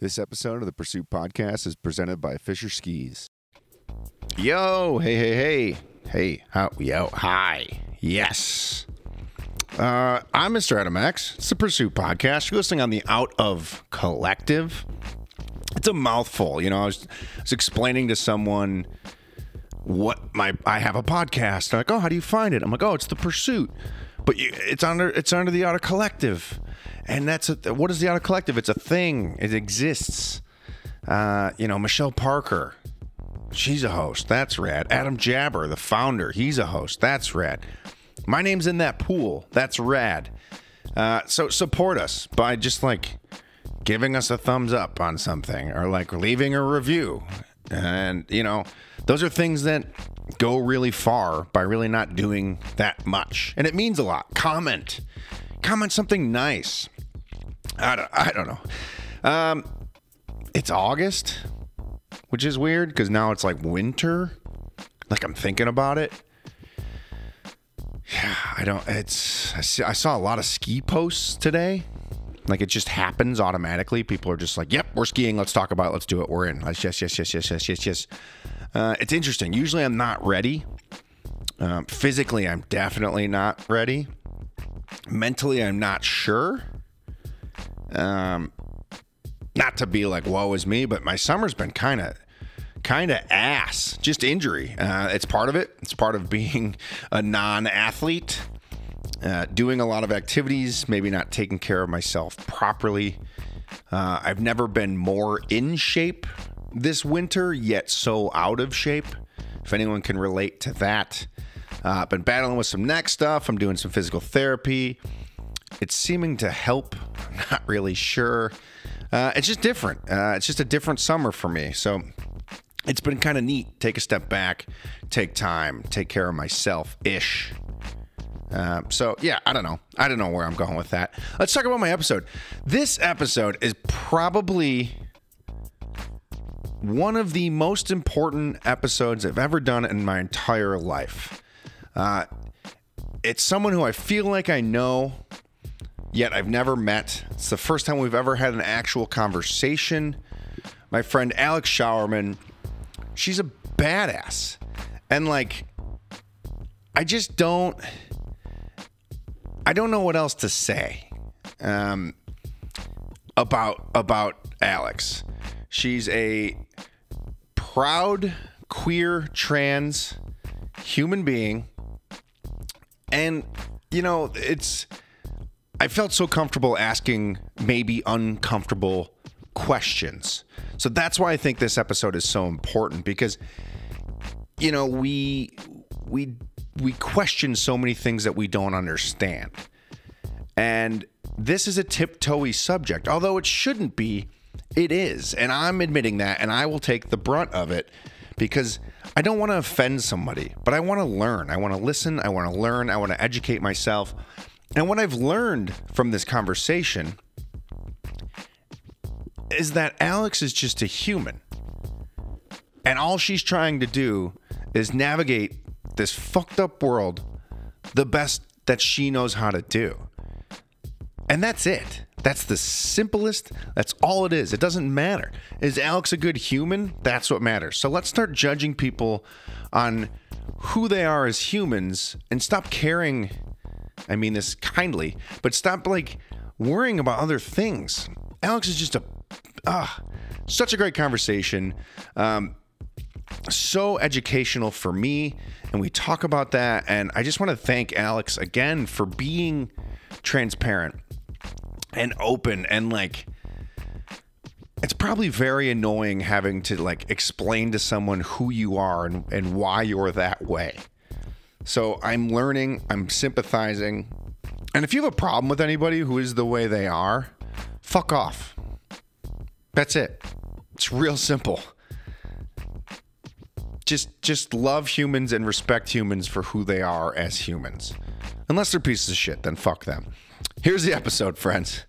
This episode of the Pursuit Podcast is presented by Fischer Skis. Yo, hey, hey, hey, hey, how, yo, hi, yes. Uh, I'm Mr. Adam X. It's the Pursuit Podcast. You're listening on the Out of Collective. It's a mouthful, you know. I was, I was explaining to someone what my I have a podcast. They're like, oh, how do you find it? I'm like, oh, it's the Pursuit, but it's under it's under the Out of Collective, and that's a, what is the Out of Collective? It's a thing. It exists. Uh, you know, Michelle Parker, she's a host. That's rad. Adam Jabber, the founder, he's a host. That's rad. My name's in that pool. That's rad. Uh, so support us by just like giving us a thumbs up on something or like leaving a review. And, you know, those are things that go really far by really not doing that much. And it means a lot. Comment. Comment something nice. I don't, I don't know. Um, it's August, which is weird because now it's like winter. Like I'm thinking about it. Yeah, I don't. It's. I, see, I saw a lot of ski posts today. Like it just happens automatically. People are just like, "Yep, we're skiing. Let's talk about. it. Let's do it. We're in. Let's yes, yes, yes, yes, yes, yes, yes." Uh, it's interesting. Usually, I'm not ready. Um, physically, I'm definitely not ready. Mentally, I'm not sure. Um, not to be like, "Woe is me," but my summer's been kind of kind of ass. Just injury. Uh, it's part of it. It's part of being a non-athlete. Uh, doing a lot of activities, maybe not taking care of myself properly. Uh, I've never been more in shape this winter, yet so out of shape. If anyone can relate to that, uh, been battling with some neck stuff. I'm doing some physical therapy. It's seeming to help. I'm not really sure. Uh, it's just different. Uh, it's just a different summer for me. So it's been kind of neat. Take a step back, take time, take care of myself ish. Uh, so yeah, I don't know. I don't know where I'm going with that. Let's talk about my episode. This episode is probably one of the most important episodes I've ever done in my entire life. Uh, it's someone who I feel like I know, yet I've never met. It's the first time we've ever had an actual conversation. My friend Alex Showerman, she's a badass. And like, I just don't. I don't know what else to say um, about about Alex. She's a proud queer trans human being, and you know it's. I felt so comfortable asking maybe uncomfortable questions. So that's why I think this episode is so important because you know we we we question so many things that we don't understand. And this is a tiptoey subject, although it shouldn't be, it is. And I'm admitting that, and I will take the brunt of it because I don't want to offend somebody, but I want to learn. I want to listen. I want to learn. I want to educate myself. And what I've learned from this conversation is that Alex is just a human. And all she's trying to do is navigate this fucked up world the best that she knows how to do. And that's it. That's the simplest. That's all it is. It doesn't matter. Is Alex a good human? That's what matters. So let's start judging people on who they are as humans and stop caring. I mean this kindly, but stop like worrying about other things. Alex is just a ah, such a great conversation. Um, so educational for me and we talk about that and i just want to thank alex again for being transparent and open and like it's probably very annoying having to like explain to someone who you are and, and why you're that way. So i'm learning i'm sympathizing. And if you have a problem with anybody who is the way they are fuck off. That's it. It's real simple. Just just love humans and respect humans for who they are as humans. Unless they're pieces of shit, then fuck them. Here's the episode, friends.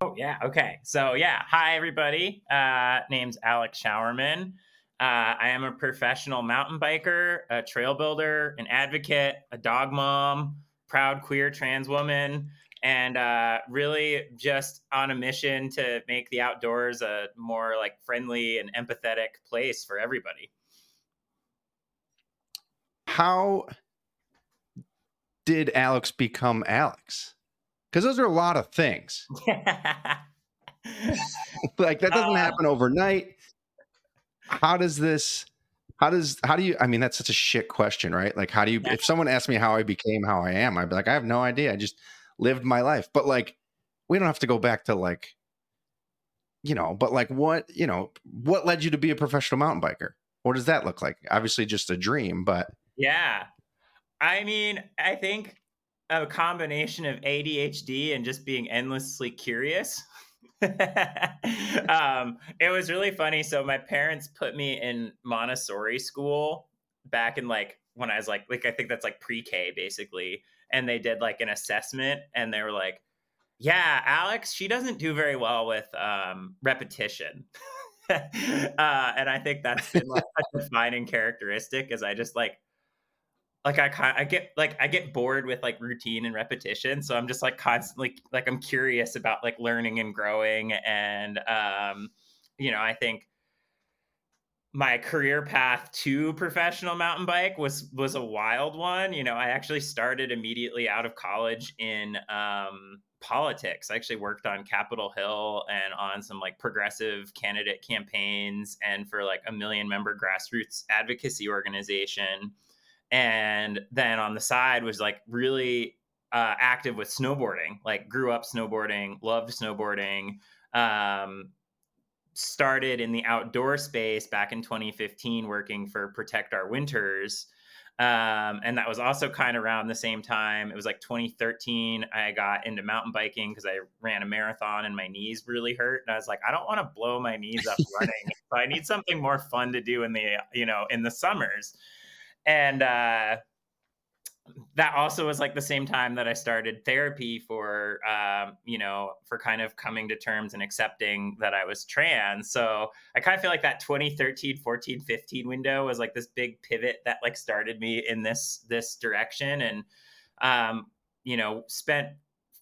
Oh yeah, okay. So yeah, hi everybody. Uh, name's Alex Showerman. Uh, I am a professional mountain biker, a trail builder, an advocate, a dog mom, proud queer trans woman, and uh, really just on a mission to make the outdoors a more like friendly and empathetic place for everybody. How did Alex become Alex? Because those are a lot of things. like that doesn't uh, happen overnight. How does this? How does? How do you? I mean, that's such a shit question, right? Like, how do you? If someone asked me how I became how I am, I'd be like, I have no idea. I just lived my life. But like, we don't have to go back to like, you know. But like, what you know? What led you to be a professional mountain biker? What does that look like? Obviously, just a dream, but yeah. I mean, I think a combination of ADHD and just being endlessly curious. um, it was really funny. So my parents put me in Montessori school back in like when I was like like I think that's like pre-K basically, and they did like an assessment, and they were like, "Yeah, Alex, she doesn't do very well with um, repetition." uh, and I think that's been like a defining characteristic, is I just like like I I get like I get bored with like routine and repetition, so I'm just like constantly like I'm curious about like learning and growing, and um, you know I think my career path to professional mountain bike was was a wild one. You know, I actually started immediately out of college in um, politics. I actually worked on Capitol Hill and on some like progressive candidate campaigns and for like a million member grassroots advocacy organization and then on the side was like really uh, active with snowboarding like grew up snowboarding loved snowboarding um, started in the outdoor space back in 2015 working for protect our winters um, and that was also kind of around the same time. It was like 2013 i got into mountain biking because i ran a marathon and my knees really hurt and i was like i don't want to blow my knees up running so i need something more fun to do in the you know in the summers and uh, that also was like the same time that I started therapy for, um, you know, for kind of coming to terms and accepting that I was trans. So I kind of feel like that 2013, 14, 15 window was like this big pivot that like started me in this this direction, and um, you know, spent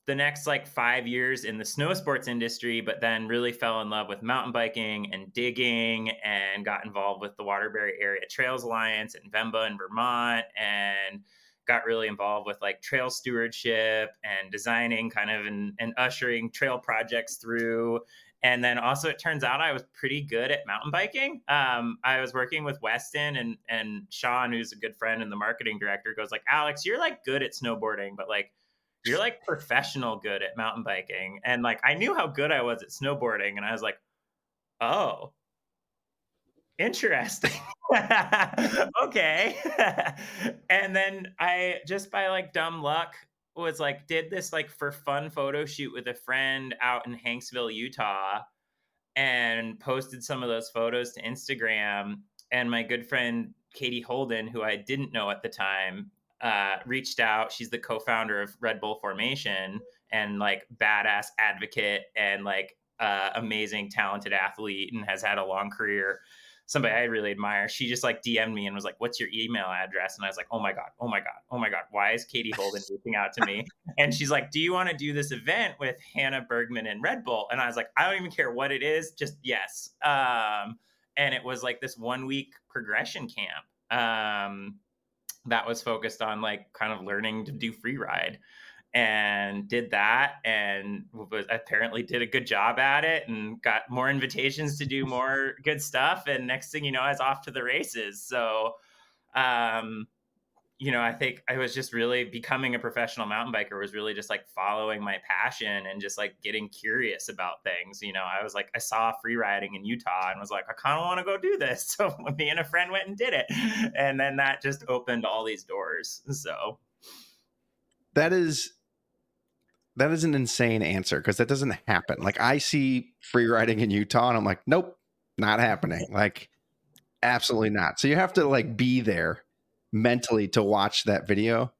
the next like five years in the snow sports industry, but then really fell in love with mountain biking and digging and got involved with the Waterbury Area Trails Alliance in VMBA in Vermont and got really involved with like trail stewardship and designing kind of and, and ushering trail projects through. And then also it turns out I was pretty good at mountain biking. Um, I was working with Weston and and Sean, who's a good friend and the marketing director, goes like, Alex, you're like good at snowboarding, but like you're like professional good at mountain biking. And like I knew how good I was at snowboarding. And I was like, oh, interesting. okay. and then I just by like dumb luck was like did this like for fun photo shoot with a friend out in Hanksville, Utah, and posted some of those photos to Instagram. And my good friend Katie Holden, who I didn't know at the time, uh, reached out. She's the co-founder of Red Bull Formation and like badass advocate and like uh, amazing talented athlete and has had a long career. Somebody I really admire. She just like DM'd me and was like, "What's your email address?" And I was like, "Oh my god, oh my god, oh my god, why is Katie Holden reaching out to me?" And she's like, "Do you want to do this event with Hannah Bergemann and Red Bull?" And I was like, "I don't even care what it is, just yes." Um, and it was like this one week progression camp. Um, that was focused on like kind of learning to do free ride and did that and was apparently did a good job at it and got more invitations to do more good stuff. And next thing you know I was off to the races. So um you know, I think I was just really becoming a professional mountain biker was really just like following my passion and just like getting curious about things. You know, I was like, I saw free riding in Utah and was like, I kind of want to go do this. So me and a friend went and did it. And then that just opened all these doors. So that is that is an insane answer because that doesn't happen. Like I see free riding in Utah and I'm like, nope, not happening. Like absolutely not. So you have to like be there mentally to watch that video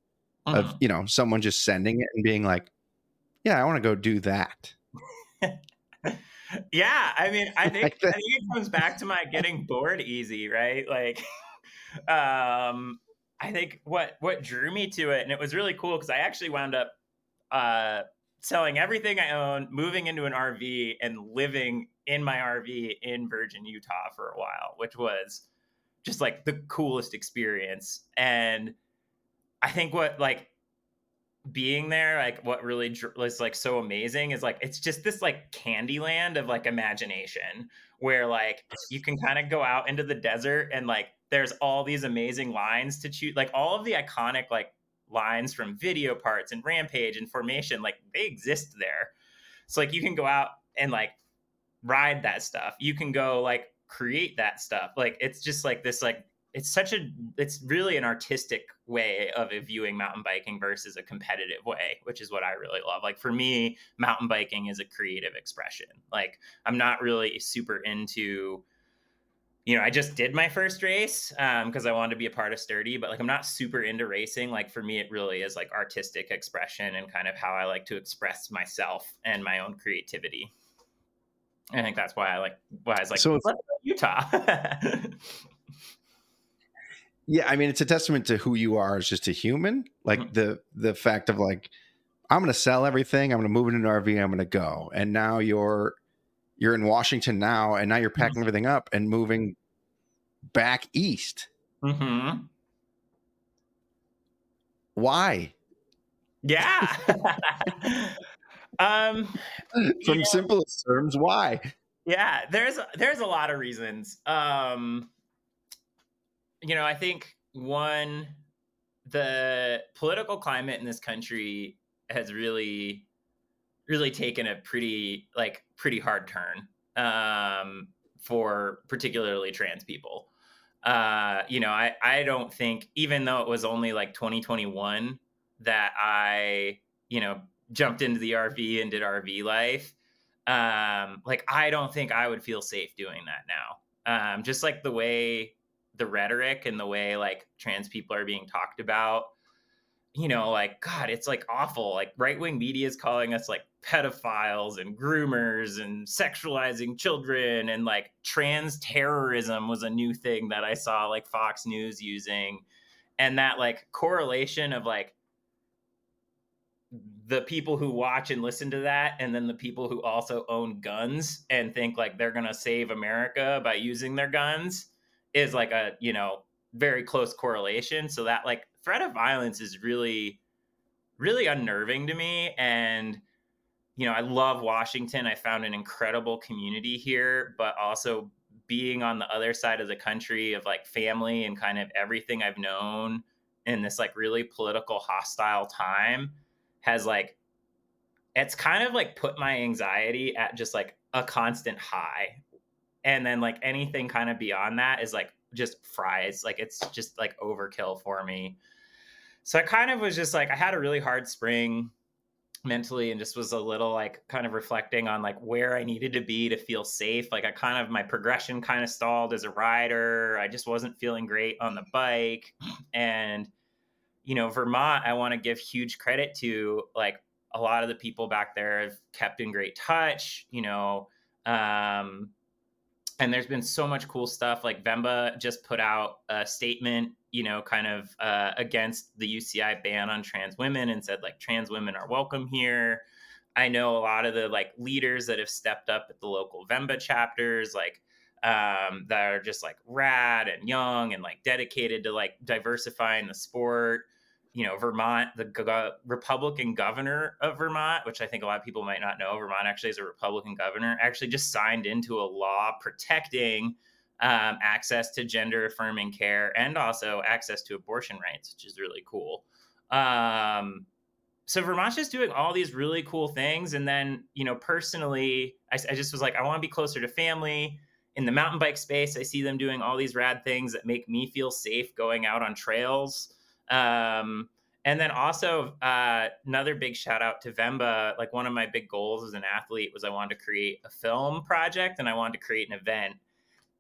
uh-huh. of you know someone just sending it and being like yeah i want to go do that. Yeah i mean i think i think it comes back to my getting bored easy right? Like um i think what what drew me to it and it was really cool because i actually wound up uh selling everything I own, moving into an RV, and living in my RV in Virgin, Utah for a while, which was just like the coolest experience. And I think what like being there, like what really was like so amazing is like it's just this like candy land of like imagination where like you can kind of go out into the desert and like there's all these amazing lines to choose like all of the iconic like lines from video parts and rampage and formation like they exist there so like you can go out and like ride that stuff you can go like create that stuff. Like it's just like this like it's such a it's really an artistic way of viewing mountain biking versus a competitive way which is what i really love. Like for me mountain biking is a creative expression. Like i'm not really super into you know i just did my first race because um, i wanted to be a part of sturdy but like i'm not super into racing. Like for me it really is like artistic expression and kind of how i like to express myself and my own creativity i think that's why i like why i was like so utah Yeah, I mean, it's a testament to who you are as just a human. Like mm-hmm. the the fact of like, I'm going to sell everything. I'm going to move into an RV. I'm going to go. And now you're you're in Washington now, and now you're mm-hmm. packing mm-hmm. everything up and moving back east. Mm-hmm. Why? Yeah. um, from know, simplest terms, why? Yeah, there's there's a lot of reasons. Um, you know, I think one, the political climate in this country has really, really taken a pretty, like, pretty hard turn um, for particularly trans people. Uh, you know, I, I don't think, even though it was only like 2021 that I, you know, jumped into the RV and did RV life, um, like, I don't think I would feel safe doing that now. Um, just like the way the rhetoric and the way like trans people are being talked about you know like god it's like awful like right-wing media is calling us like pedophiles and groomers and sexualizing children and like trans terrorism was a new thing that i saw like fox news using and that like correlation of like the people who watch and listen to that and then the people who also own guns and think like they're going to save america by using their guns is like a you know very close correlation. So that like threat of violence is really really unnerving to me. And you know i love washington. I found an incredible community here but also being on the other side of the country of like family and kind of everything i've known in this like really political hostile time has like it's kind of like put my anxiety at just like a constant high. And then like anything kind of beyond that is like just fries like it's just like overkill for me. So i kind of was just like i had a really hard spring mentally and just was a little like kind of reflecting on like where i needed to be to feel safe. Like i kind of my progression kind of stalled as a rider. I just wasn't feeling great on the bike. And you know vermont i want to give huge credit to like a lot of the people back there have kept in great touch you know um and there's been so much cool stuff like VMBA just put out a statement you know kind of uh, against the uci ban on trans women and said like trans women are welcome here. I know a lot of the like leaders that have stepped up at the local VMBA chapters like um, that are just like rad and young and like dedicated to like diversifying the sport you know, Vermont, the go- Republican governor of Vermont, which I think a lot of people might not know, Vermont actually is a Republican governor, actually just signed into a law protecting um, access to gender affirming care and also access to abortion rights, which is really cool. Um, so Vermont's just doing all these really cool things. And then, you know, personally, I, I just was like, I want to be closer to family. In the mountain bike space, I see them doing all these rad things that make me feel safe going out on trails. Um, and then also uh, another big shout out to VMBA. Like one of my big goals as an athlete was I wanted to create a film project and I wanted to create an event.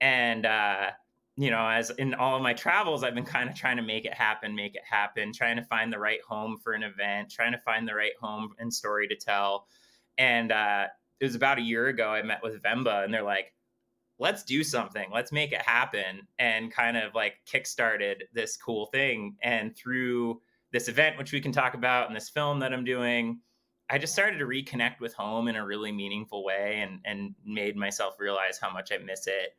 And uh, you know, as in all of my travels, I've been kind of trying to make it happen, make it happen, trying to find the right home for an event, trying to find the right home and story to tell. And uh, it was about a year ago I met with VMBA, and they're like, let's do something let's make it happen and kind of like kickstarted this cool thing and through this event which we can talk about and this film that i'm doing I just started to reconnect with home in a really meaningful way and and made myself realize how much I miss it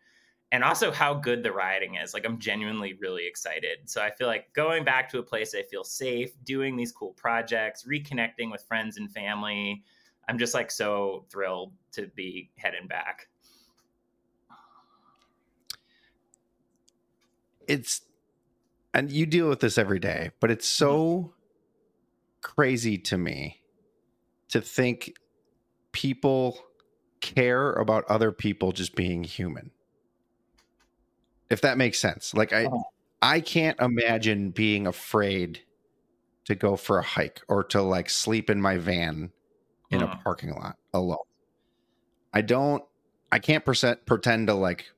and also how good the riding is. Like I'm genuinely really excited. So I feel like going back to a place I feel safe, doing these cool projects, reconnecting with friends and family. I'm just like so thrilled to be heading back. It's and you deal with this every day, but it's so crazy to me to think people care about other people just being human if that makes sense. Like I uh-huh. I can't imagine being afraid to go for a hike or to like sleep in my van in uh-huh. a parking lot alone. I don't I can't percent, pretend to like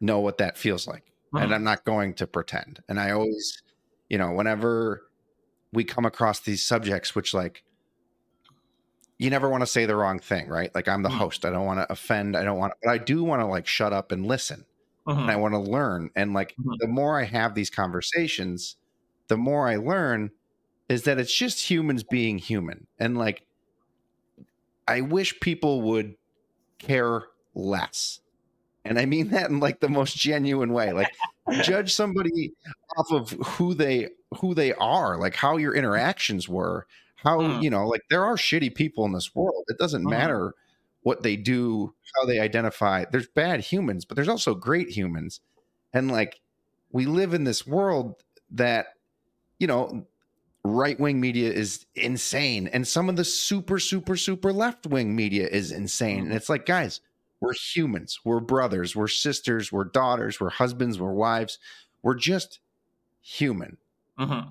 know what that feels like. Uh-huh. And I'm not going to pretend. And I always, you know, whenever we come across these subjects which like you never want to say the wrong thing, right? Like I'm the mm-hmm. host. I don't want to offend. I don't want but I do want to like shut up and listen mm-hmm. and I want to learn. And like mm-hmm. the more I have these conversations, the more I learn is that it's just humans being human. And like I wish people would care less. And I mean that in like the most genuine way. Like judge somebody off of who they who they are, like how your interactions were, how mm. you know, like there are shitty people in this world. It doesn't mm. matter what they do, how they identify. There's bad humans, but there's also great humans. And like we live in this world that, you know, right wing media is insane. And some of the super, super, super left wing media is insane. And it's like, guys, we're humans, we're brothers, we're sisters, we're daughters, we're husbands, we're wives. We're just human. Mm-hmm.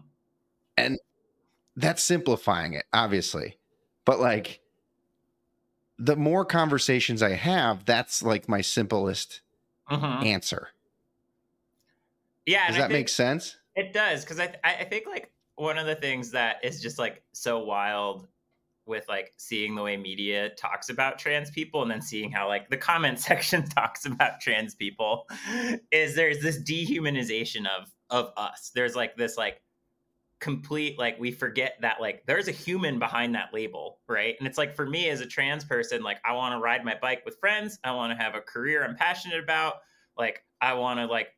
And that's simplifying it, obviously. But like, the more conversations I have, that's like my simplest mm-hmm. answer. Yeah, does that make sense? It does because I I think like one of the things that is just like so wild with like seeing the way media talks about trans people and then seeing how like the comment section talks about trans people is there's this dehumanization of of us. There's like this like complete like we forget that like there's a human behind that label right and it's like for me as a trans person like i want to ride my bike with friends i want to have a career i'm passionate about like i want to like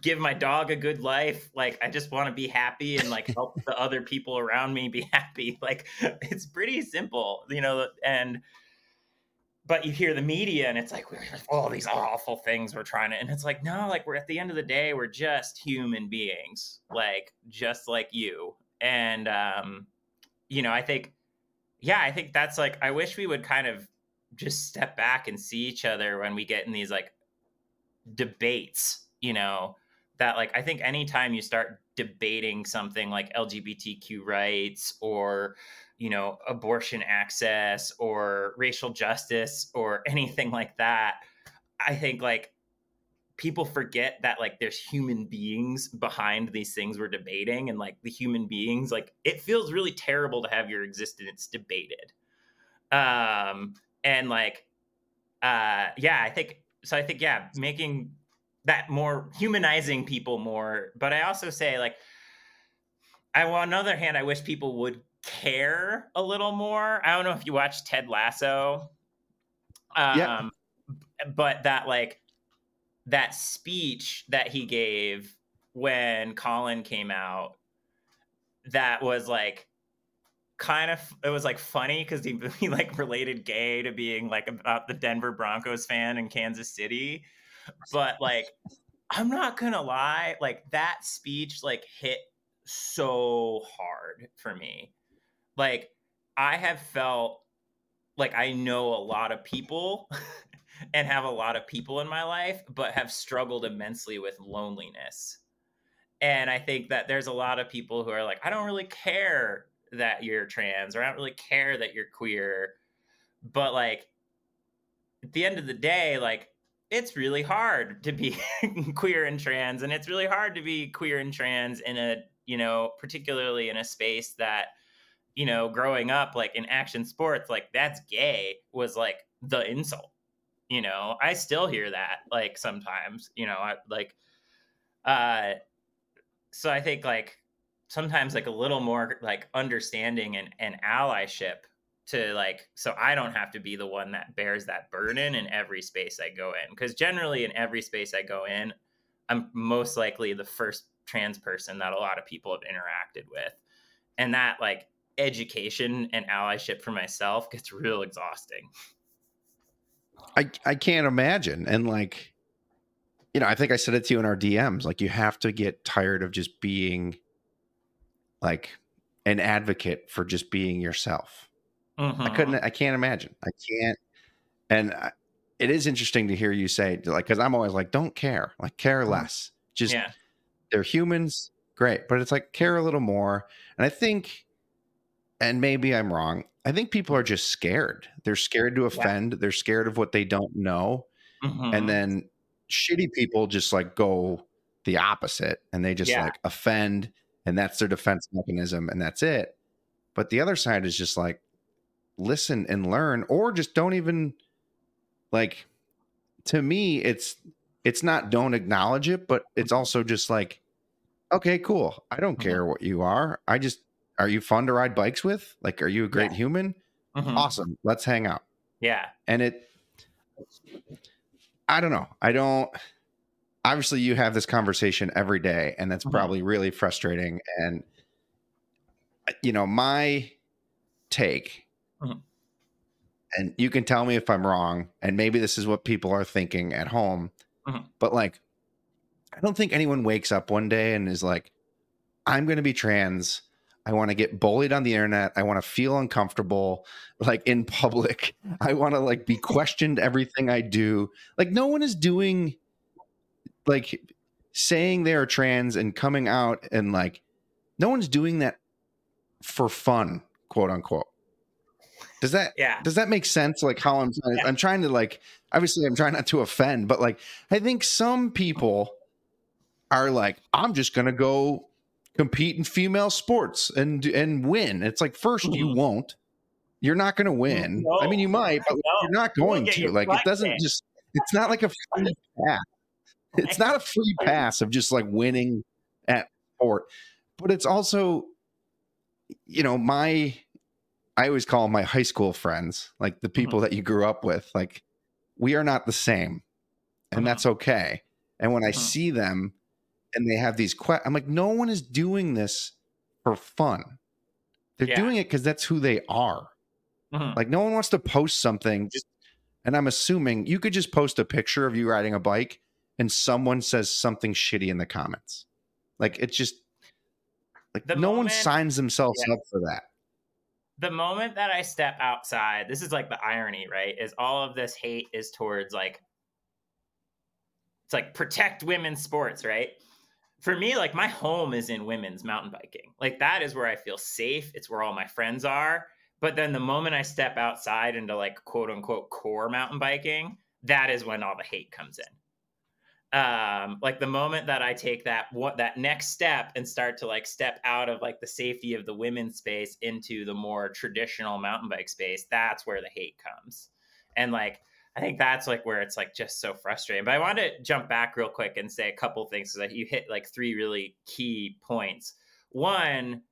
give my dog a good life like i just want to be happy and like help the other people around me be happy. Like it's pretty simple you know and but you hear the media and it's like we're all these awful things we're trying to and it's like no like we're at the end of the day we're just human beings like just like you and um you know i think yeah i think that's like i wish we would kind of just step back and see each other when we get in these like debates you know that like i think anytime you start debating something like lgbtq rights or you know abortion access or racial justice or anything like that i think like people forget that like there's human beings behind these things we're debating and like the human beings like it feels really terrible to have your existence debated. Um and like uh yeah i think so i think yeah making that more humanizing people more but i also say like I, on the other hand, I wish people would care a little more. I don't know if you watched Ted Lasso. Um, yeah. but that like that speech that he gave when Colin came out that was like kind of it was like funny because he, he like related gay to being like about the Denver Broncos fan in Kansas City. But like I'm not gonna lie, like that speech like hit so hard for me like I have felt like I know a lot of people and have a lot of people in my life, but have struggled immensely with loneliness. And I think that there's a lot of people who are like, I don't really care that you're trans or I don't really care that you're queer. But like at the end of the day, like it's really hard to be queer and trans and it's really hard to be queer and trans in a, you know, particularly in a space that you know, growing up like in action sports, like that's gay was like the insult. You know, I still hear that like sometimes, you know, I like uh so I think like sometimes like a little more like understanding and, and allyship to like so I don't have to be the one that bears that burden in every space I go in because generally in every space I go in I'm most likely the first trans person that a lot of people have interacted with. And that like education and allyship for myself gets real exhausting. I I can't imagine. And like you know I think I said it to you in our DMs like you have to get tired of just being like an advocate for just being yourself Mhm. I couldn't. I can't imagine. I can't. And I, it is interesting to hear you say, like, because I'm always like, don't care, like, care less. Just yeah they're humans, great, but it's like care a little more. And I think, and maybe I'm wrong. I think people are just scared. They're scared to offend. They're scared of what they don't know, Mhm. and then shitty people just like go the opposite, and they just Yeah. like offend, and that's their defense mechanism, and that's it. But the other side is just like listen and learn or just don't even like to me it's it's not don't acknowledge it but it's also just like okay cool. I don't Mhm. care what you are. I just are you fun to ride bikes with? Like are you a great Yeah. human? Mhm. awesome. Let's hang out. Yeah. And it i don't know. I don't obviously you have this conversation every day and that's Mhm. probably really frustrating and you know my take Mhm. and you can tell me if i'm wrong and maybe this is what people are thinking at home Mhm. but like i don't think anyone wakes up one day and is like i'm going to be trans I want to get bullied on the internet. I want to feel uncomfortable like in public. I want to like be questioned everything I do. Like no one is doing like saying they are trans and coming out and like no one's doing that for fun, quote unquote. Does that yeah does that make sense? Like how I'm trying, Yeah. I'm trying to like obviously I'm trying not to offend, but like I think some people are like I'm just gonna go compete in female sports and and win. It's like 1st you Mhm. won't. You're not gonna win. I mean, you might, but No, you're not going get to. Like it doesn't picked. just. It's not like a free pass. It's not a free pass of just like winning at sport, but it's also, you know, my. I always call my high school friends, like the people that you grew up with. Like we are not the same, and Mhm. that's okay. And when I Mhm. see them, and they have these questions, I'm like, no one is doing this for fun. They're Yeah. doing it because that's who they are. Mhm. Like no one wants to post something just and I'm assuming you could just post a picture of you riding a bike and someone says something shitty in the comments. Like it's just like The no one signs themselves Yeah. up for that. The moment that I step outside, this is like the irony, right? Is all of this hate is towards like it's like protect women's sports, right? For me, like my home is in women's mountain biking. Like that is where I feel safe. It's where all my friends are. But then the moment I step outside into like quote unquote core mountain biking, that is when all the hate comes in. Um, like the moment that I take that what that next step and start to like step out of like the safety of the women's space into the more traditional mountain bike space, that's where the hate comes. And like I think that's like where it's like just so frustrating. But I want to jump back real quick and say a couple things that you hit like three really key points. One,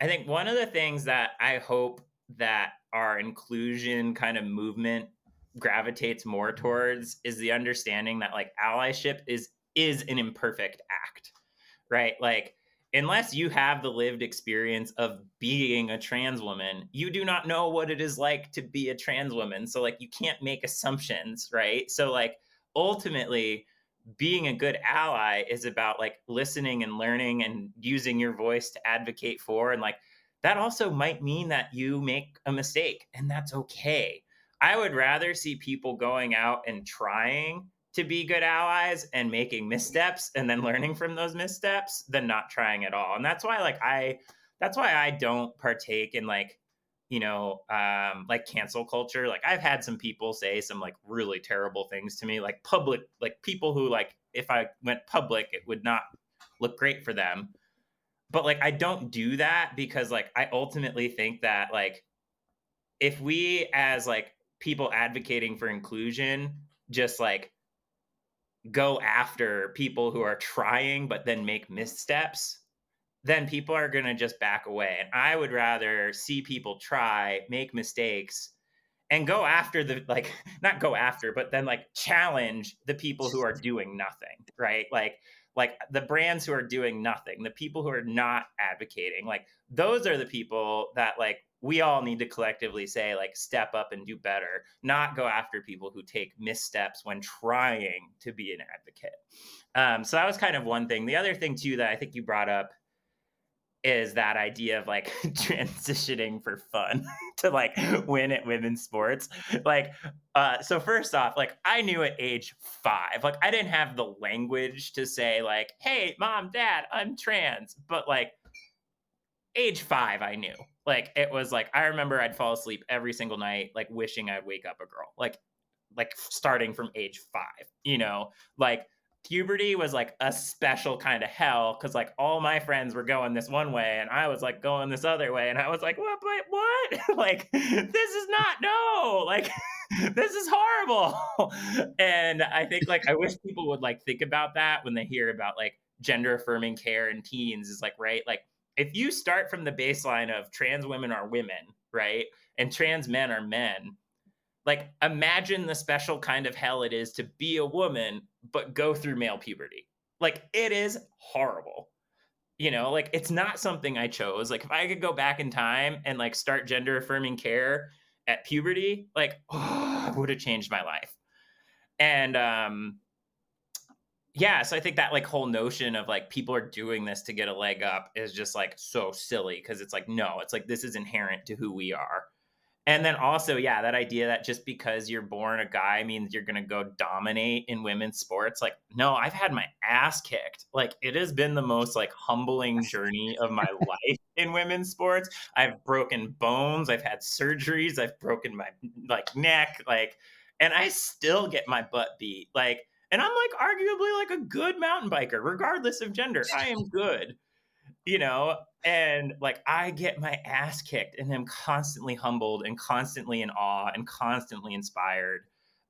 I think one of the things that I hope that our inclusion kind of movement gravitates more mm-hmm. towards is the understanding that like allyship is is an imperfect act. Right? Like unless you have the lived experience of being a trans woman, you do not know what it is like to be a trans woman. So like you can't make assumptions, right? So like ultimately being a good ally is about like listening and learning and using your voice to advocate for and like that also might mean that you make a mistake and that's okay. I would rather see people going out and trying to be good allies and making missteps and then learning from those missteps than not trying at all. And that's why like I that's why I don't partake in like you know um like cancel culture. Like I've had some people say some like really terrible things to me like public like people who like if I went public it would not look great for them. But like I don't do that because like I ultimately think that like if we as like people advocating for inclusion just like go after people who are trying but then make missteps then people are going to just back away. And I would rather see people try, make mistakes, and go after the like not go after but then like challenge the people who are doing nothing right like like the brands who are doing nothing the people who are not advocating like those are the people that like we all need to collectively say like step up and do better not go after people who take missteps when trying to be an advocate. Um, so that was kind of one thing. The other thing too that i think you brought up is that idea of like transitioning for fun to like win at women's sports. Like uh so first off like i knew at age five like i didn't have the language to say like hey mom dad i'm trans but like age five i knew. Like it was like i remember i'd fall asleep every single night like wishing i'd wake up a girl like like starting from age five you know? Like puberty was like a special kind of hell because like all my friends were going this one way and I was like going this other way and I was like what but what? Like this is not no! Like this is horrible! And I think like I wish people would like think about that when they hear about like gender affirming care in teens is like right like if you start from the baseline of trans women are women right and trans men are men like imagine the special kind of hell it is to be a woman but go through male puberty. Like it is horrible. You know like it's not something i chose. Like if i could go back in time and like start gender affirming care at puberty like oh, would have changed my life. And um yeah so i think that like whole notion of like people are doing this to get a leg up is just like so silly because it's like no it's like this is inherent to who we are and then also, yeah, that idea that just because you're born a guy means you're going to go dominate in women's sports. Like, no, I've had my ass kicked. Like, it has been the most like humbling journey of my life in women's sports. I've broken bones, I've had surgeries, I've broken my like neck, like, and I still get my butt beat. Like, and I'm like arguably like a good mountain biker, regardless of gender. I am good you know and like i get my ass kicked and I'm constantly humbled and constantly in awe and constantly inspired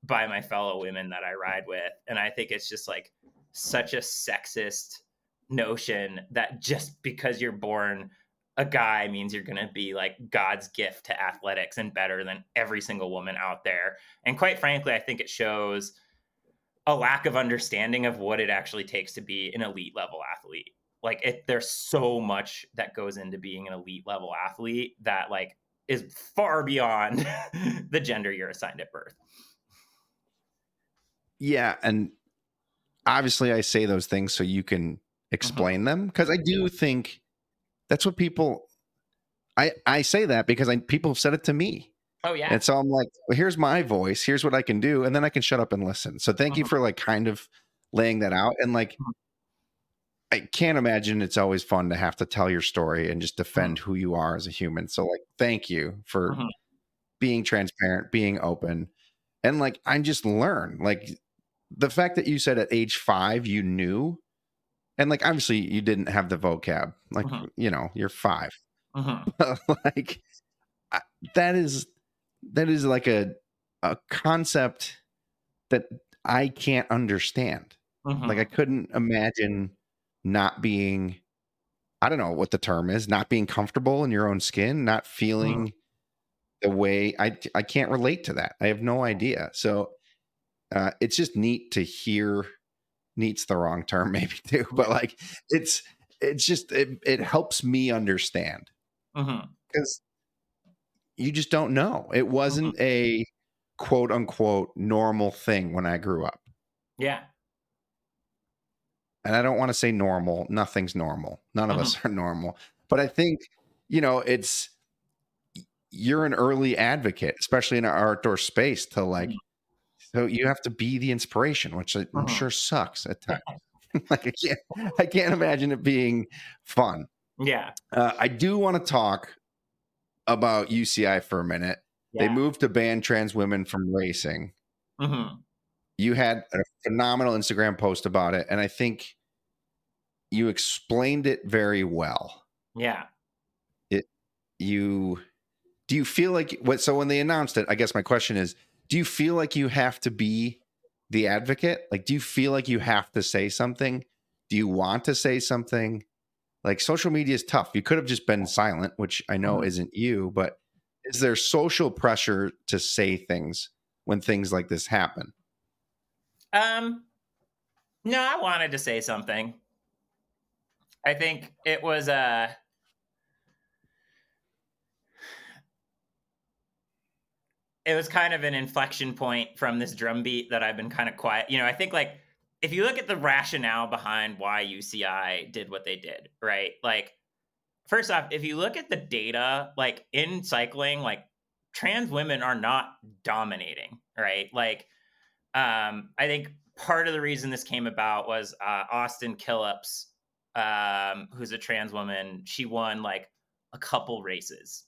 by my fellow women that i ride with. And i think it's just like such a sexist notion that just because you're born a guy means you're going to be like god's gift to athletics and better than every single woman out there. And quite frankly i think it shows a lack of understanding of what it actually takes to be an elite level athlete like it there's so much that goes into being an elite level athlete that like is far beyond the gender you're assigned at birth yeah and obviously i say those things so you can explain uh-huh. them because i do think that's what people i i say that because i people have said it to me oh yeah and so i'm like well here's my voice here's what i can do and then i can shut up and listen so thank uh-huh. you for like kind of laying that out and like uh-huh. I can't imagine it's always fun to have to tell your story and just defend mm-hmm. who you are as a human. So like thank you for mm-hmm. being transparent, being open. And like I just learn. Like the fact that you said at age 5 you knew and like obviously you didn't have the vocab. Like mm-hmm. you know, you're 5. Mm-hmm. like I, that is that is like a a concept that I can't understand. Like I mm-hmm. couldn't imagine not being I don't know what the term is, not being comfortable in your own skin, not feeling mm. the way I I can't relate to that. I have no idea. So uh, it's just neat to hear. Neat's the wrong term, maybe too, but like it's it's just it, it helps me understand because mm-hmm. you just don't know. It wasn't mm-hmm. a quote unquote normal thing when I grew up. Yeah, and I don't want to say normal. Nothing's normal. None of uh-huh. us are normal. But I think, you know, it's you're an early advocate, especially in our outdoor space, to like mm-hmm. so you have to be the inspiration, which I'm uh-huh. sure sucks at times. like I can't I can't imagine it being fun. Yeah. Uh, I do want to talk about UCI for a minute. Yeah. They moved to ban trans women from racing. Mm-hmm you had a phenomenal Instagram post about it, and I think you explained it very well. Yeah. It you do you feel like what so when they announced it, I guess my question is, do you feel like you have to be the advocate? Like do you feel like you have to say something? Do you want to say something? like social media is tough. You could have just been silent, which I know Mhm. isn't you, but is there social pressure to say things when things like this happen? Um, no, I wanted to say something. I think it was uh it was kind of an inflection point from this drum beat that I've been kind of quiet. You know, I think like if you look at the rationale behind why UCI did what they did, right? Like first off, if you look at the data, like in cycling, like trans women are not dominating, right? Like um I think part of the reason this came about was uh Austin Killips, um, who's a trans woman, she won like a couple races.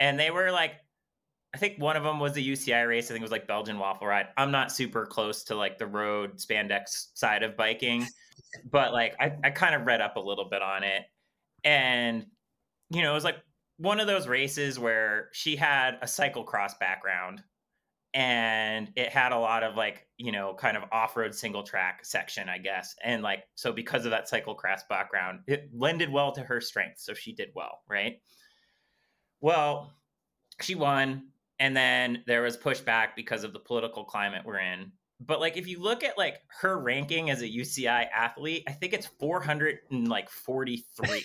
And they were like I think one of them was the UCI race. I think it was like Belgian waffle ride. I'm not super close to like the road spandex side of biking, but like I, I kind of read up a little bit on it. And, you know, it was like one of those races where she had a cyclocross background and it had a lot of like, you know, kind of off road single track section, I guess. And like, so because of that cyclocross background, it lended well to her strengths. So she did well, right? Well, she won and then there was pushback because of the political climate we're in but like if you look at like her ranking as a UCI athlete I think it's 443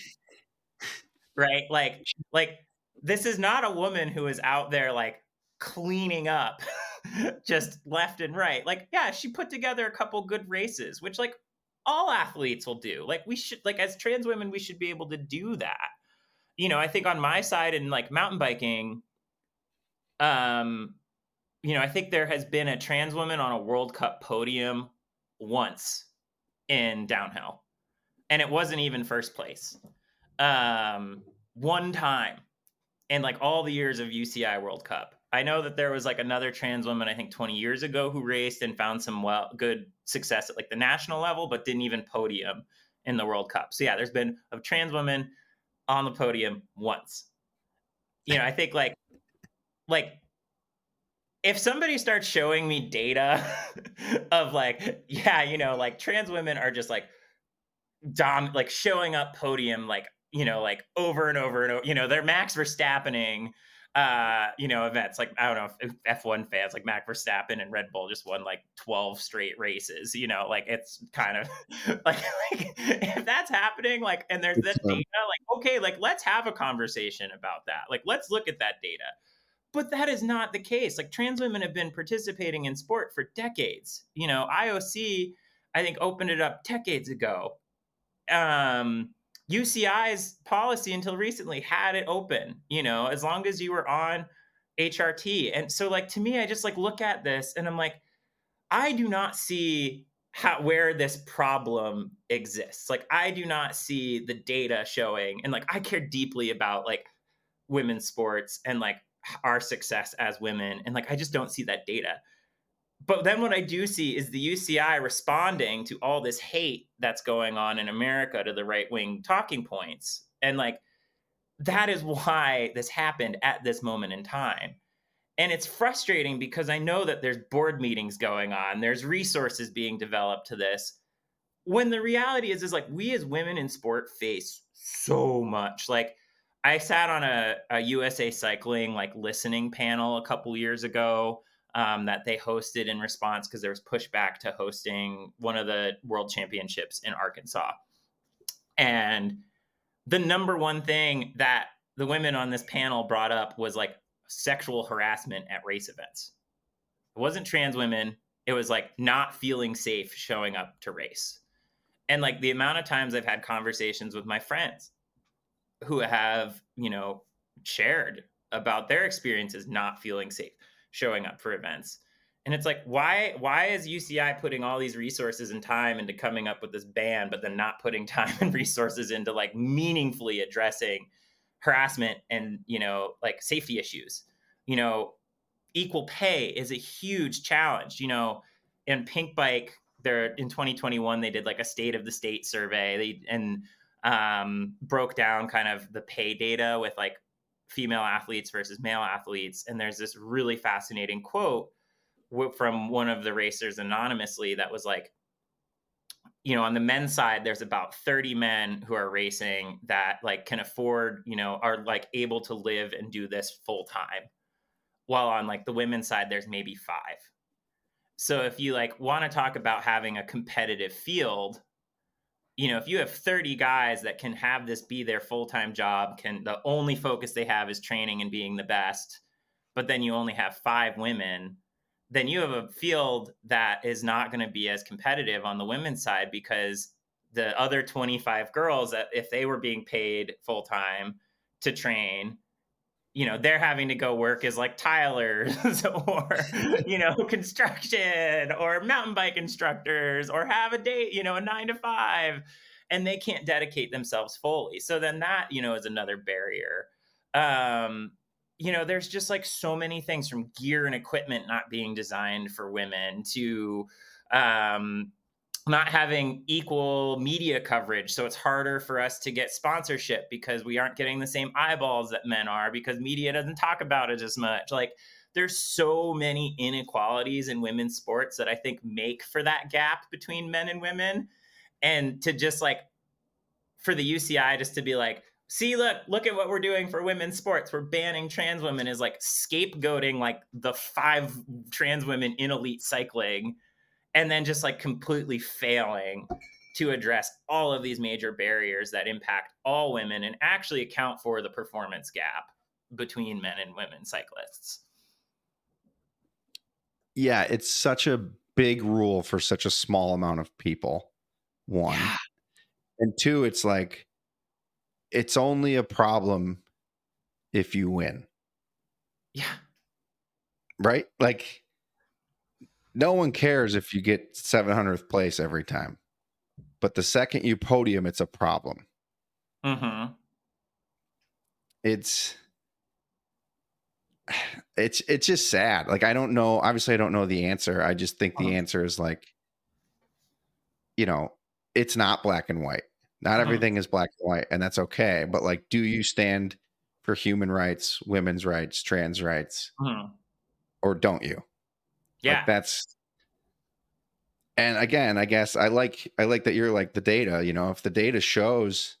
right like like this is not a woman who is out there like cleaning up just left and right. Like yeah she put together a couple good races which like all athletes will do. Like we should like as trans women we should be able to do that. You know i think on my side in like mountain biking um you know i think there has been a trans woman on a world cup podium once in downhill and it wasn't even first place. Um one time in like all the years of uci world cup i know that there was like another trans woman i think 20 years ago who raced and found some well good success at like the national level but didn't even podium in the world cup. So yeah there's been a trans woman on the podium once. You know i think like like if somebody starts showing me data of like yeah you know like trans women are just like dom like showing up podium like you know like over and over and over you know they're max verstappening uh you know events like i don't know if f1 fans like max verstappen and red bull just won like 12 straight races you know like it's kind of like, like if that's happening like and there's that data like okay like let's have a conversation about that like let's look at that data but that is not the case. Like trans women have been participating in sport for decades. You know, IOC, I think, opened it up decades ago. Um, UCI's policy until recently had it open, you know, as long as you were on HRT. And so, like, to me, I just like look at this and I'm like, I do not see how where this problem exists. Like, I do not see the data showing, and like, I care deeply about like women's sports and like our success as women and like i just don't see that data but then what i do see is the uci responding to all this hate that's going on in america to the right wing talking points. And like that is why this happened at this moment in time. And it's frustrating because i know that there's board meetings going on. There's resources being developed to this. When the reality is is like we as women in sport face so much. Like I sat on a, a, USA Cycling like listening panel a couple years ago um, that they hosted in response because there was pushback to hosting one of the World Championships in Arkansas, and the number one thing that the women on this panel brought up was like sexual harassment at race events. It wasn't trans women. It was like not feeling safe showing up to race. And like the amount of times I've had conversations with my friends who have you know shared about their experiences not feeling safe showing up for events. And it's like why why is uci putting all these resources and time into coming up with this ban but then not putting time and resources into like meaningfully addressing harassment and you know like safety issues? You know equal pay is a huge challenge you know in Pinkbike there in 2021 they did like a state of the state survey. They and um, broke down kind of the pay data with like female athletes versus male athletes. And there's this really fascinating quote from one of the racers anonymously that was like, you know on the men's side there's about 30 men who are racing that like can afford you know are like able to live and do this full time while on like the women's side there's maybe five so if you like want to talk about having a competitive field you know if you have 30 guys that can have this be their full-time job can the only focus they have is training and being the best but then you only have five women then you have a field that is not going to be as competitive on the women's side because the other 25 girls that if they were being paid full time to train you know they're having to go work as like tilers or you know construction or mountain bike instructors or have a date you know a 9 to 5 and they can't dedicate themselves fully. So then that you know is another barrier. Um you know, there's just like so many things from gear and equipment not being designed for women to um, not having equal media coverage. So it's harder for us to get sponsorship because we aren't getting the same eyeballs that men are because media doesn't talk about it as much. Like, there's so many inequalities in women's sports that I think make for that gap between men and women. And to just like, for the UCI just to be like, see look look at what we're doing for women's sports we're banning trans women is like scapegoating like the five trans women in elite cycling and then just like completely failing to address all of these major barriers that impact all women and actually account for the performance gap between men and women cyclists yeah it's such a big rule for such a small amount of people one yeah. and two it's like it's only a problem if you win. Yeah. Right? Like no one cares if you get 700th place every time. But the second you podium, it's a problem. Mm-hmm. It's it's it's just sad. Like I don't know. Obviously, I don't know the answer. I just think the uh-huh. answer is like, you know, it's not black and white. Not mm-hmm. everything is black and white, and that's okay. But like, do you stand for human rights, women's rights, trans rights, mm-hmm. or don't you? Yeah, like that's. And again, I guess I like I like that you're like the data. You know, if the data shows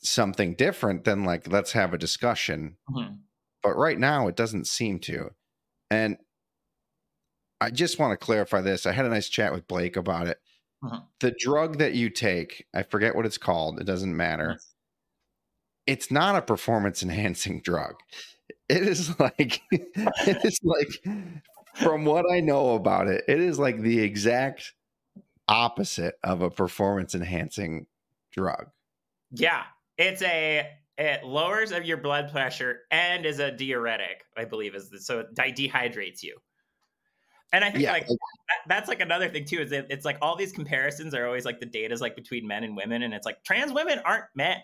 something different, then like let's have a discussion. Mm-hmm. But right now, it doesn't seem to. And I just want to clarify this. I had a nice chat with Blake about it. Uh-huh. The drug that you take, I forget what it's called. It doesn't matter. Yes. It's not a performance enhancing drug. It is like it is like from what I know about it, it is like the exact opposite of a performance enhancing drug. Yeah, it's a it lowers of your blood pressure and is a diuretic, I believe is the, so it dehydrates you. And I think yeah. like that, that's like another thing too is it, it's like all these comparisons are always like the data is like between men and women, and it's like trans women aren't men.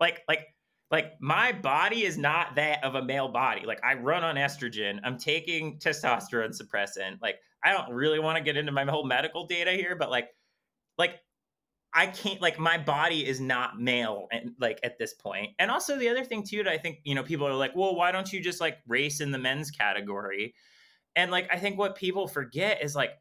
Like like like my body is not that of a male body. Like I run on estrogen, I'm taking testosterone suppressant. Like I don't really want to get into my whole medical data here, but like like I can't like my body is not male and like at this point. And also the other thing too that I think, you know, people are like, well, why don't you just like race in the men's category? And like I think what people forget is like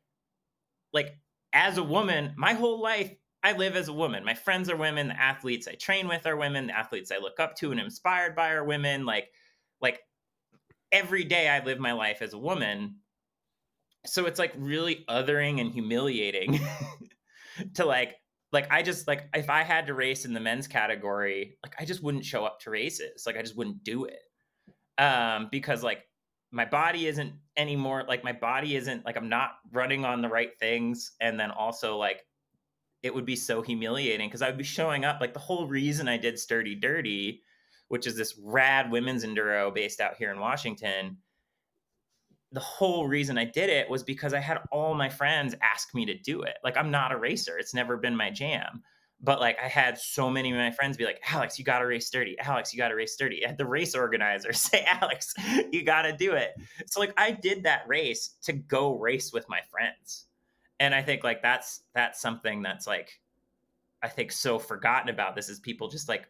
like as a woman, my whole life I live as a woman. My friends are women, the athletes I train with are women, the athletes I look up to and inspired by are women. Like like every day I live my life as a woman. So it's like really othering and humiliating to like like I just like if I had to race in the men's category, like I just wouldn't show up to races. Like I just wouldn't do it. Um because like my body isn't anymore like my body isn't like I'm not running on the right things and then also like it would be so humiliating because I'd be showing up like the whole reason I did Sturdy Dirty, which is this rad women's enduro based out here in Washington. The whole reason I did it was because I had all my friends ask me to do it. Like I'm not a racer. It's never been my jam but like I had so many of my friends be like, Alex, you got to race sturdy. Alex, you got to race sturdy. I had the race organizer say, Alex, you got to do it. So like I did that race to go race with my friends. And I think like that's that's something that's like I think so forgotten about this is people just like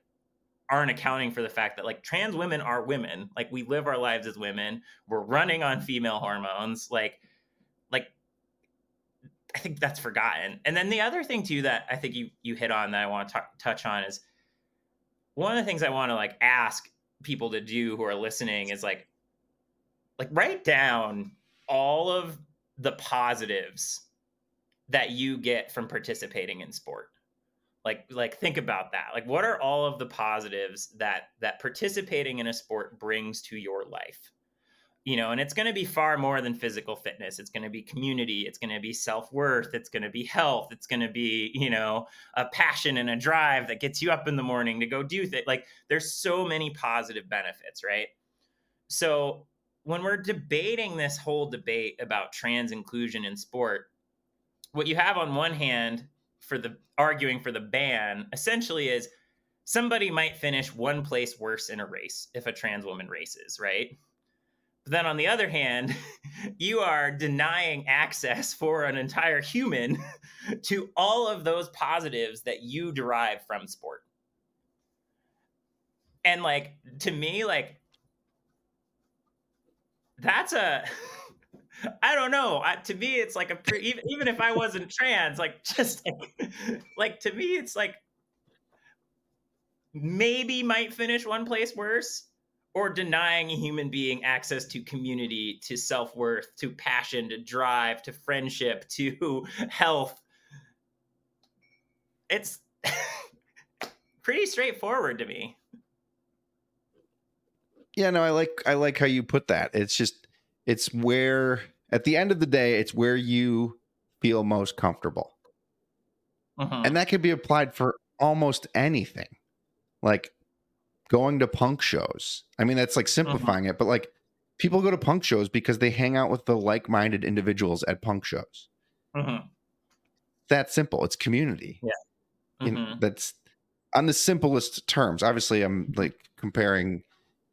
aren't accounting for the fact that like trans women are women. Like we live our lives as women. We're running on female hormones. Like like I think that's forgotten. And then the other thing too that I think you you hit on that I want to t- touch on is one of the things I want to like ask people to do who are listening is like like write down all of the positives that you get from participating in sport? Like like think about that. Like what are all of the positives that that participating in a sport brings to your life? You know and it's going to be far more than physical fitness. It's going to be community. It's going to be self-worth. It's going to be health. It's going to be you know a passion and a drive that gets you up in the morning to go do things like there's so many positive benefits right? So when we're debating this whole debate about trans inclusion in sport what you have on one hand for the arguing for the ban essentially is somebody might finish one place worse in a race if a trans woman races, right? But then on the other hand, you are denying access for an entire human to all of those positives that you derive from sport. And like to me like that's a I don't know. I, to me, it's like a pre, even even if I wasn't trans, like just like, like to me, it's like maybe might finish one place worse, or denying a human being access to community, to self worth, to passion, to drive, to friendship, to health. It's pretty straightforward to me. Yeah, no, I like I like how you put that. It's just it's where at the end of the day it's where you feel most comfortable uh-huh. and that can be applied for almost anything like going to punk shows i mean that's like uh-huh. simplifying uh-huh. it but like people go to punk shows because they hang out with the like-minded individuals at punk shows uh-huh. that simple it's community yeah you know, that's on the simplest terms obviously i'm like comparing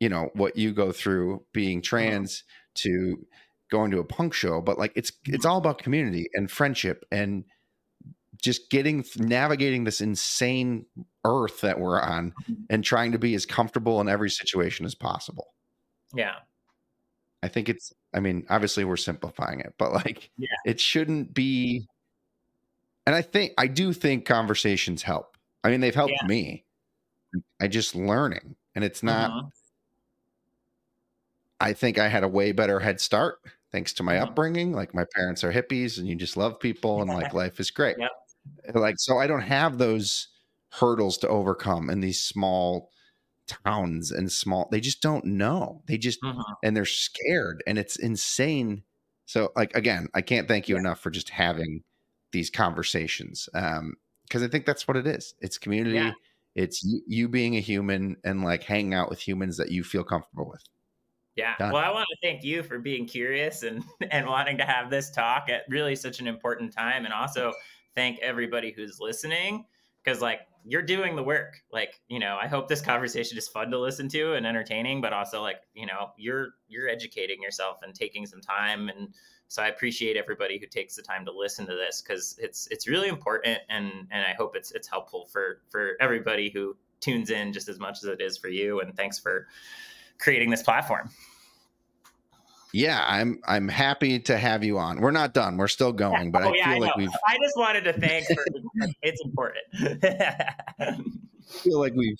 you know what you go through being trans to going to a punk show, but like it's it's all about community and friendship and just getting navigating this insane earth that we're on mm-hmm. and trying to be as comfortable in every situation as possible. Yeah. I think it's I mean, obviously we're simplifying it, but like yeah. it shouldn't be and I think I do think conversations help. I mean, they've helped yeah. me. I just learning and it's not uh-huh. I think I had a way better head start thanks to my mm-hmm. upbringing. Like my parents are hippies and you just love people and like life is great. Yep. Like, so I don't have those hurdles to overcome in these small towns and small, they just don't know. They just, mm-hmm. and they're scared and it's insane. So, like, again, I can't thank you yeah. enough for just having these conversations. Um, because I think that's what it is. It's community. Yeah. It's you, you being a human and like hanging out with humans that you feel comfortable with. Yeah. Done. Well, I want to thank you for being curious and and wanting to have this talk at really such an important time and also thank everybody who's listening because like you're doing the work. Like, you know, I hope this conversation is fun to listen to and entertaining, but also like, you know, you're you're educating yourself and taking some time and so I appreciate everybody who takes the time to listen to this cuz it's it's really important and and I hope it's it's helpful for for everybody who tunes in just as much as it is for you and thanks for creating this platform. Yeah, I'm I'm happy to have you on. We're not done. We're still going, but oh, I yeah, feel I like we've I just wanted to thank for it's important. I feel like we've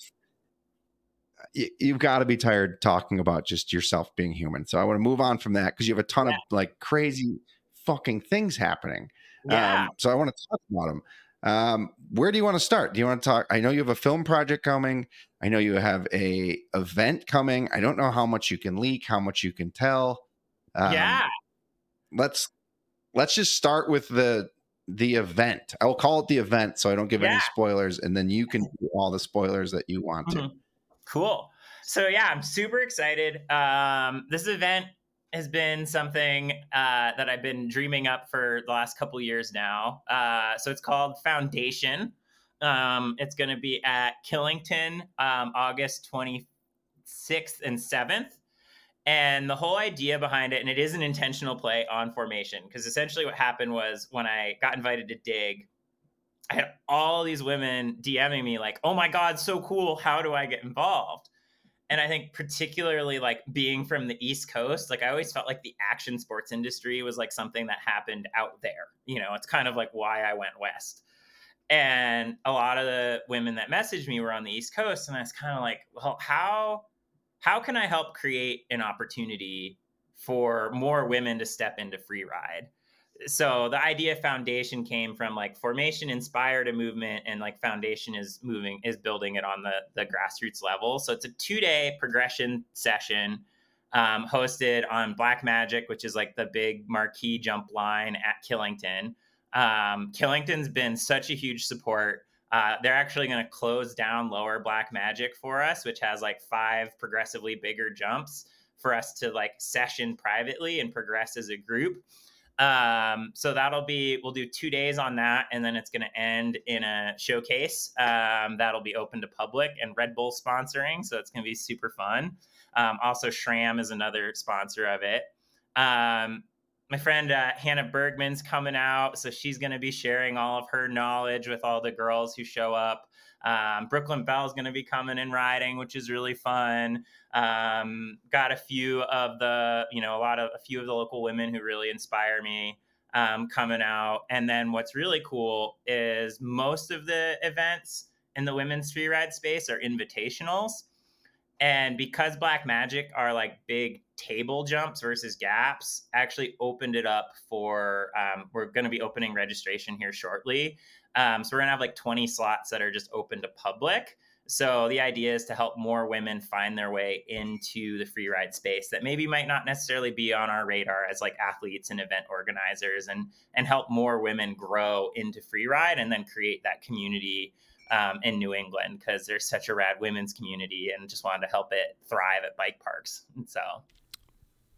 you've got to be tired talking about just yourself being human. So I want to move on from that because you have a ton yeah. of like crazy fucking things happening. Yeah. Um, so I want to talk about them. Um, where do you want to start? Do you want to talk? I know you have a film project coming. I know you have a event coming. I don't know how much you can leak, how much you can tell. Um, yeah. Let's let's just start with the the event. I'll call it the event so I don't give yeah. any spoilers, and then you can do all the spoilers that you want to. Mm-hmm. Cool. So yeah, I'm super excited. Um, this event has been something uh, that I've been dreaming up for the last couple years now. Uh, so it's called Foundation. Um, it's going to be at Killington, um, August 26th and 7th. And the whole idea behind it, and it is an intentional play on formation, because essentially what happened was when I got invited to dig, I had all these women DMing me like, "Oh my god, so cool! How do I get involved?" And I think particularly like being from the East Coast, like I always felt like the action sports industry was like something that happened out there. You know, it's kind of like why I went west. And a lot of the women that messaged me were on the East Coast, and I was kind of like, well, how how can I help create an opportunity for more women to step into free ride? So the idea foundation came from like formation inspired a movement and like foundation is moving is building it on the the grassroots level. So it's a two day progression session um, hosted on black magic which is like the big marquee jump line at killington. Um, killington's been such a huge support. Uh, they're actually going to close down lower black magic for us which has like five progressively bigger jumps for us to like session privately and progress as a group um, so that'll be we'll do two days on that, and then it's going to end in a showcase um, that'll be open to public and Red Bull sponsoring. So it's going to be super fun. Um, also, SRAM is another sponsor of it. Um, my friend uh, Hannah Bergemann's coming out, so she's going to be sharing all of her knowledge with all the girls who show up. Um, Brooklyn Bell's going to be coming and riding, which is really fun. Um, got a few of the, you know, a lot of a few of the local women who really inspire me um, coming out. And then what's really cool is most of the events in the women's free ride space are invitationals. And because Black Magic are like big table jumps versus gaps, actually opened it up for. Um, we're going to be opening registration here shortly. Um, so we're gonna have like 20 slots that are just open to public. So the idea is to help more women find their way into the free ride space that maybe might not necessarily be on our radar as like athletes and event organizers, and and help more women grow into free ride and then create that community um, in New England because there's such a rad women's community and just wanted to help it thrive at bike parks. And so.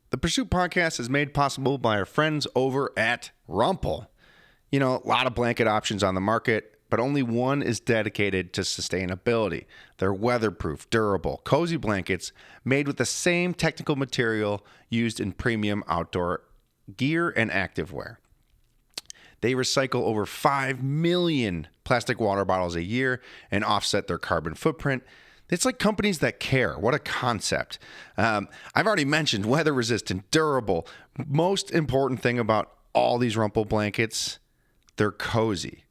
The Pursuit podcast is made possible by our friends over at Rumpl. You know, a lot of blanket options on the market, but only one is dedicated to sustainability. They're weatherproof, durable, cozy blankets made with the same technical material used in premium outdoor gear and activewear. They recycle over 5 million plastic water bottles a year and offset their carbon footprint. It's like companies that care. What a concept. Um, I've already mentioned weather resistant, durable. Most important thing about all these Rumpl blankets they're cozy.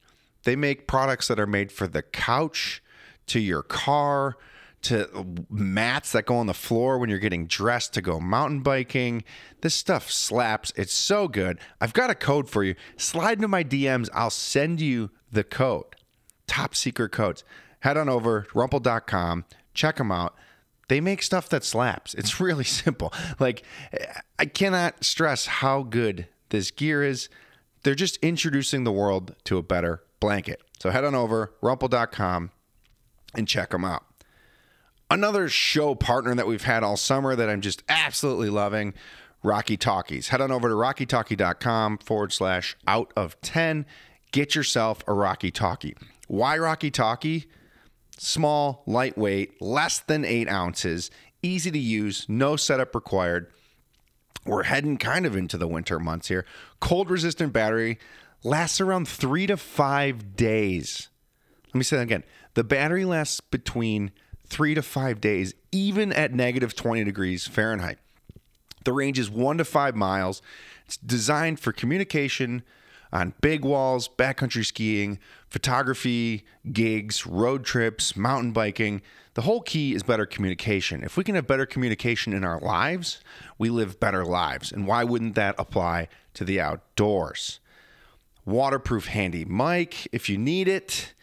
They make products that are made for the couch, to your car, to mats that go on the floor when you're getting dressed to go mountain biking. This stuff slaps. It's so good. I've got a code for you. Slide into my DMs. I'll send you the code. Top secret codes. Head on over rumpl.com. Check them out. They make stuff that slaps. It's really simple. Like I cannot stress how good this gear is they're just introducing the world to a better blanket. So head on over rumpl.com and check them out. Another show partner that we've had all summer that I'm just absolutely loving, Rocky Talkies. Head on over to rockytalkie.com forward slash out of 10. Get yourself a Rocky Talkie. Why Rocky Talkie? Small, lightweight, less than eight ounces, easy to use, no setup required we're heading kind of into the winter months here. Cold resistant battery lasts around three to five days. Let me say that again. The battery lasts between three to five days, even at negative 20 degrees Fahrenheit. The range is one to five miles. It's designed for communication on big walls, backcountry skiing, photography, gigs, road trips, mountain biking. The whole key is better communication. If we can have better communication in our lives, we live better lives. And why wouldn't that apply to the outdoors? Waterproof handy mic if you need it.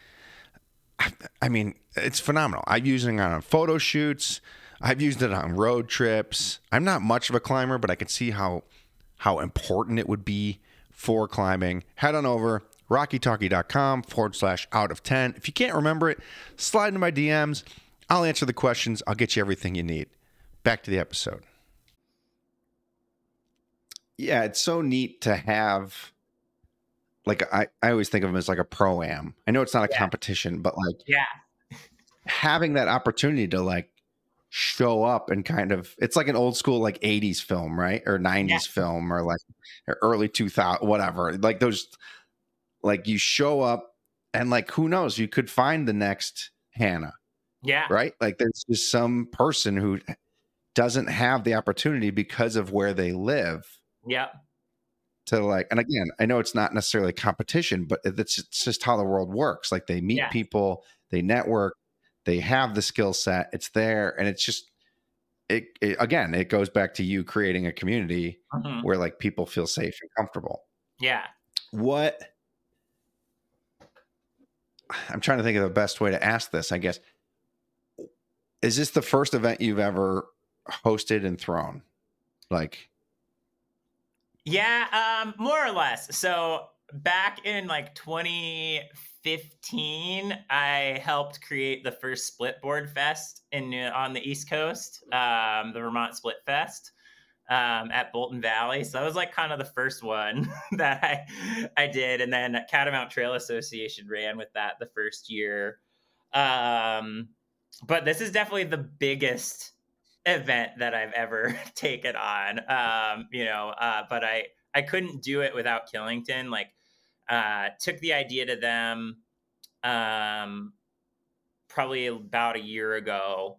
I mean, it's phenomenal. I'm using it on photo shoots. I've used it on road trips. I'm not much of a climber, but I can see how how important it would be for climbing. Head on over rockytalkie.com forward slash out of 10. If you can't remember it, slide into my DMs. I'll answer the questions. I'll get you everything you need. Back to the episode. Yeah, it's so neat to have like I, I always think of them as like a pro am. I know it's not a yeah. competition, but like yeah, having that opportunity to like show up and kind of it's like an old school like 80s film, right? Or 90s yeah. film or like early 2000 whatever. Like those like you show up and like who knows, you could find the next Hannah Yeah. Right? Like there's just some person who doesn't have the opportunity because of where they live. Yep. To like, and again, I know it's not necessarily competition, but it's, it's just how the world works. Like they meet Yeah. people, they network, they have the skill set, it's there, and it's just it, it again, it goes back to you creating a community Mhm. where like people feel safe and comfortable. Yeah. What I'm trying to think of the best way to ask this, I guess. Is this the first event you've ever hosted and thrown? Like, Yeah, um, more or less. So back in like 2015, I helped create the first Split Board Fest in on the East Coast, um, the Vermont Split Fest um, at Bolton Valley. So that was like kind of the first one that I I did, and then Catamount Trail Association ran with that the first year. Um, but this is definitely the biggest event that I've ever taken on. Um, you know, uh, but I I couldn't do it without Killington. Like, uh, took the idea to them, um, probably about a year ago,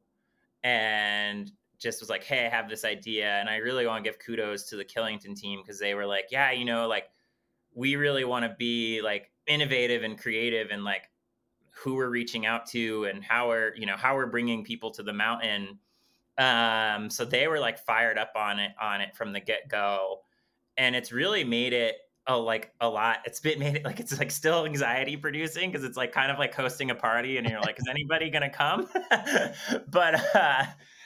and just was like, "Hey, I have this idea," and I really want to give kudos to the Killington team because they were like, "Yeah, you know, like we really want to be like innovative and creative and like." who we're reaching out to and how we're you know how we're bringing people to the mountain um so they were like fired up on it on it from the get-go and it's really made it a like a lot. It's been made it like it's like still anxiety producing because it's like kind of like hosting a party and you're like is anybody gonna come? But uh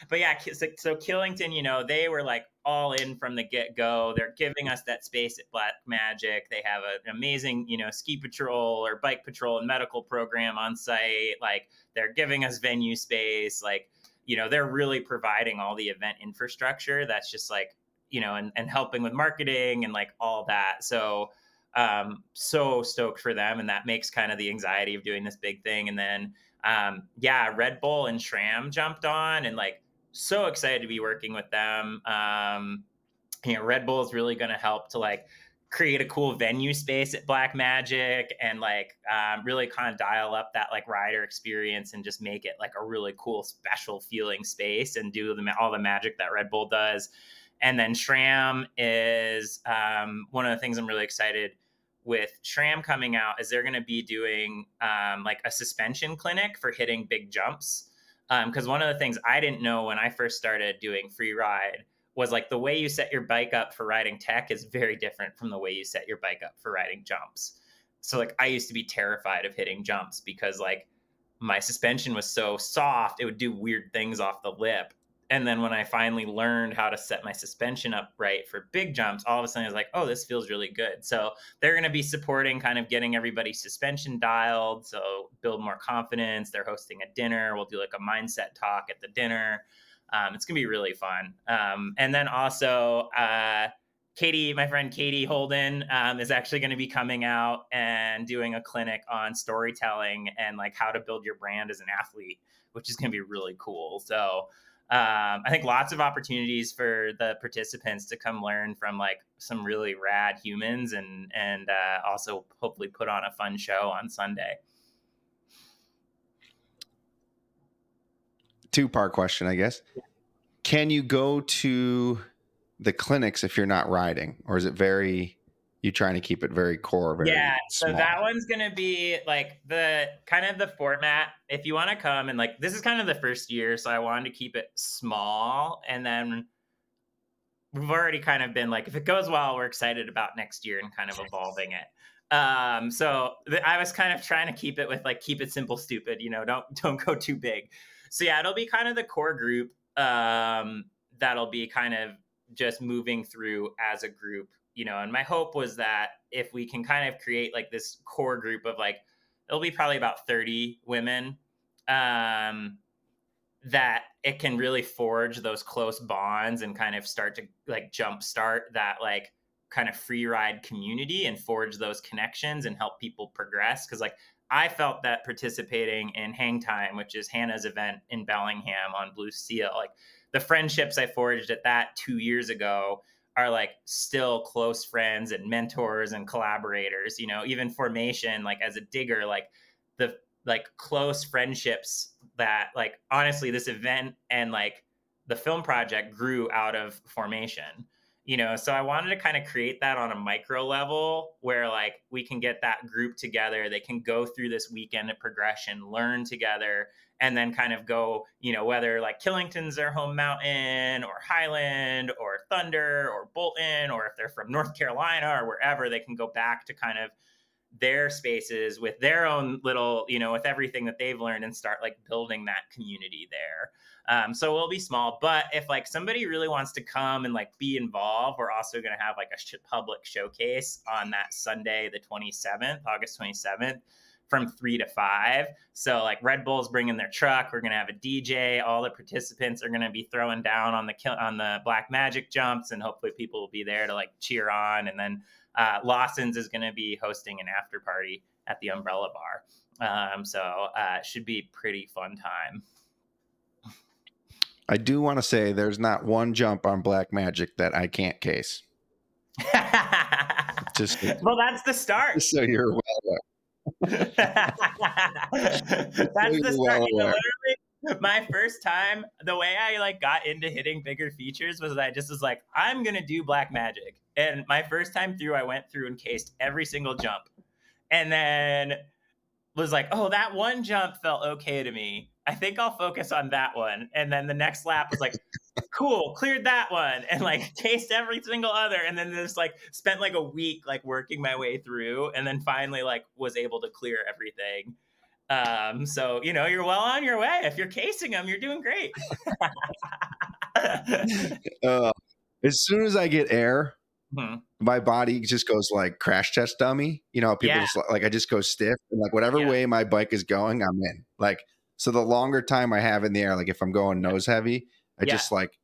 but yeah so, so killington you know they were like all in from the get-go. They're giving us that space at black magic. They have a, an amazing you know ski patrol or bike patrol and medical program on site. Like they're giving us venue space. Like you know they're really providing all the event infrastructure that's just like you know and, and helping with marketing and like all that. So um so stoked for them and that makes kind of the anxiety of doing this big thing. And then um yeah red bull and SRAM jumped on and like so excited to be working with them. Um you know red bull is really going to help to like create a cool venue space at Black Magic and like um, really kind of dial up that like rider experience and just make it like a really cool special feeling space and do the, all the magic that Red Bull does. And then SRAM is um, one of the things I'm really excited with SRAM coming out is they're going to be doing um, like a suspension clinic for hitting big jumps. Because one of the things I didn't know when I first started doing free ride was like the way you set your bike up for riding tech is very different from the way you set your bike up for riding jumps. So like I used to be terrified of hitting jumps because like my suspension was so soft, it would do weird things off the lip. And then when I finally learned how to set my suspension up right for big jumps, all of a sudden I was like, oh, this feels really good. So they're going to be supporting kind of getting everybody's suspension dialed. So build more confidence. They're hosting a dinner. We'll do like a mindset talk at the dinner. Um, it's gonna be really fun. Um, and then also, uh, Katie, my friend Katie Holden, um, is actually going to be coming out and doing a clinic on storytelling and like how to build your brand as an athlete, which is going to be really cool. So. Um, I think lots of opportunities for the participants to come learn from like some really rad humans and and uh, also hopefully put on a fun show on Sunday. two part question, I guess. Can you go to the clinics if you're not riding, or is it very you trying to keep it very core? Very yeah, so small? that one's gonna be like the kind of the format. If you want to come and like this is kind of the first year, so I wanted to keep it small, and then we've already kind of been like, if it goes well, we're excited about next year and kind of evolving it. Um, so th- I was kind of trying to keep it with like keep it simple, stupid. You know, don't don't go too big. So yeah, it'll be kind of the core group um, that'll be kind of just moving through as a group, you know. And my hope was that if we can kind of create like this core group of like, it'll be probably about thirty women, um, that it can really forge those close bonds and kind of start to like jumpstart that like kind of free ride community and forge those connections and help people progress because like I felt that participating in Hang Time, which is Hannah's event in Bellingham on Blue Seal, like the friendships I forged at that two years ago are like still close friends and mentors and collaborators. You know, even formation, like as a digger, like the like close friendships that like honestly this event and like the film project grew out of formation you know so i wanted to kind of create that on a micro level where like we can get that group together they can go through this weekend of progression learn together and then kind of go you know whether like killington's their home mountain or highland or thunder or bolton or if they're from north carolina or wherever they can go back to kind of their spaces with their own little you know with everything that they've learned and start like building that community there. Um, so we'll be small, but if like somebody really wants to come and like be involved, we're also going to have like a public showcase on that Sunday, the 27th, August 27th from three to five. So like Red Bull's bringing their truck. We're gonna have a DJ. All the participants are gonna be throwing down on the on the Black Magic jumps, and hopefully people will be there to like cheer on. And then uh, Lawson's is gonna be hosting an after party at the Umbrella Bar. Um, so uh, it should be pretty fun time. I do want to say there's not one jump on Black Magic that I can't case. just well, that's the start. So you're well aware. that's the start. Know, literally, my first time, the way I like got into hitting bigger features was I just was like, I'm gonna do Black Magic. And my first time through, I went through and cased every single jump, and then was like, oh, that one jump felt okay to me. I think I'll focus on that one. And then the next lap was like, cool, cleared that one and like taste every single other. And then just like spent like a week like working my way through and then finally like was able to clear everything. Um, so you know, you're well on your way. If you're casing them, you're doing great. uh, as soon as I get air, Mm-hmm. My body just goes like crash test dummy. You know, people yeah. just like I just go stiff and like whatever yeah. way my bike is going, I'm in. Like so, the longer time I have in the air, like if I'm going nose heavy, I yeah. just like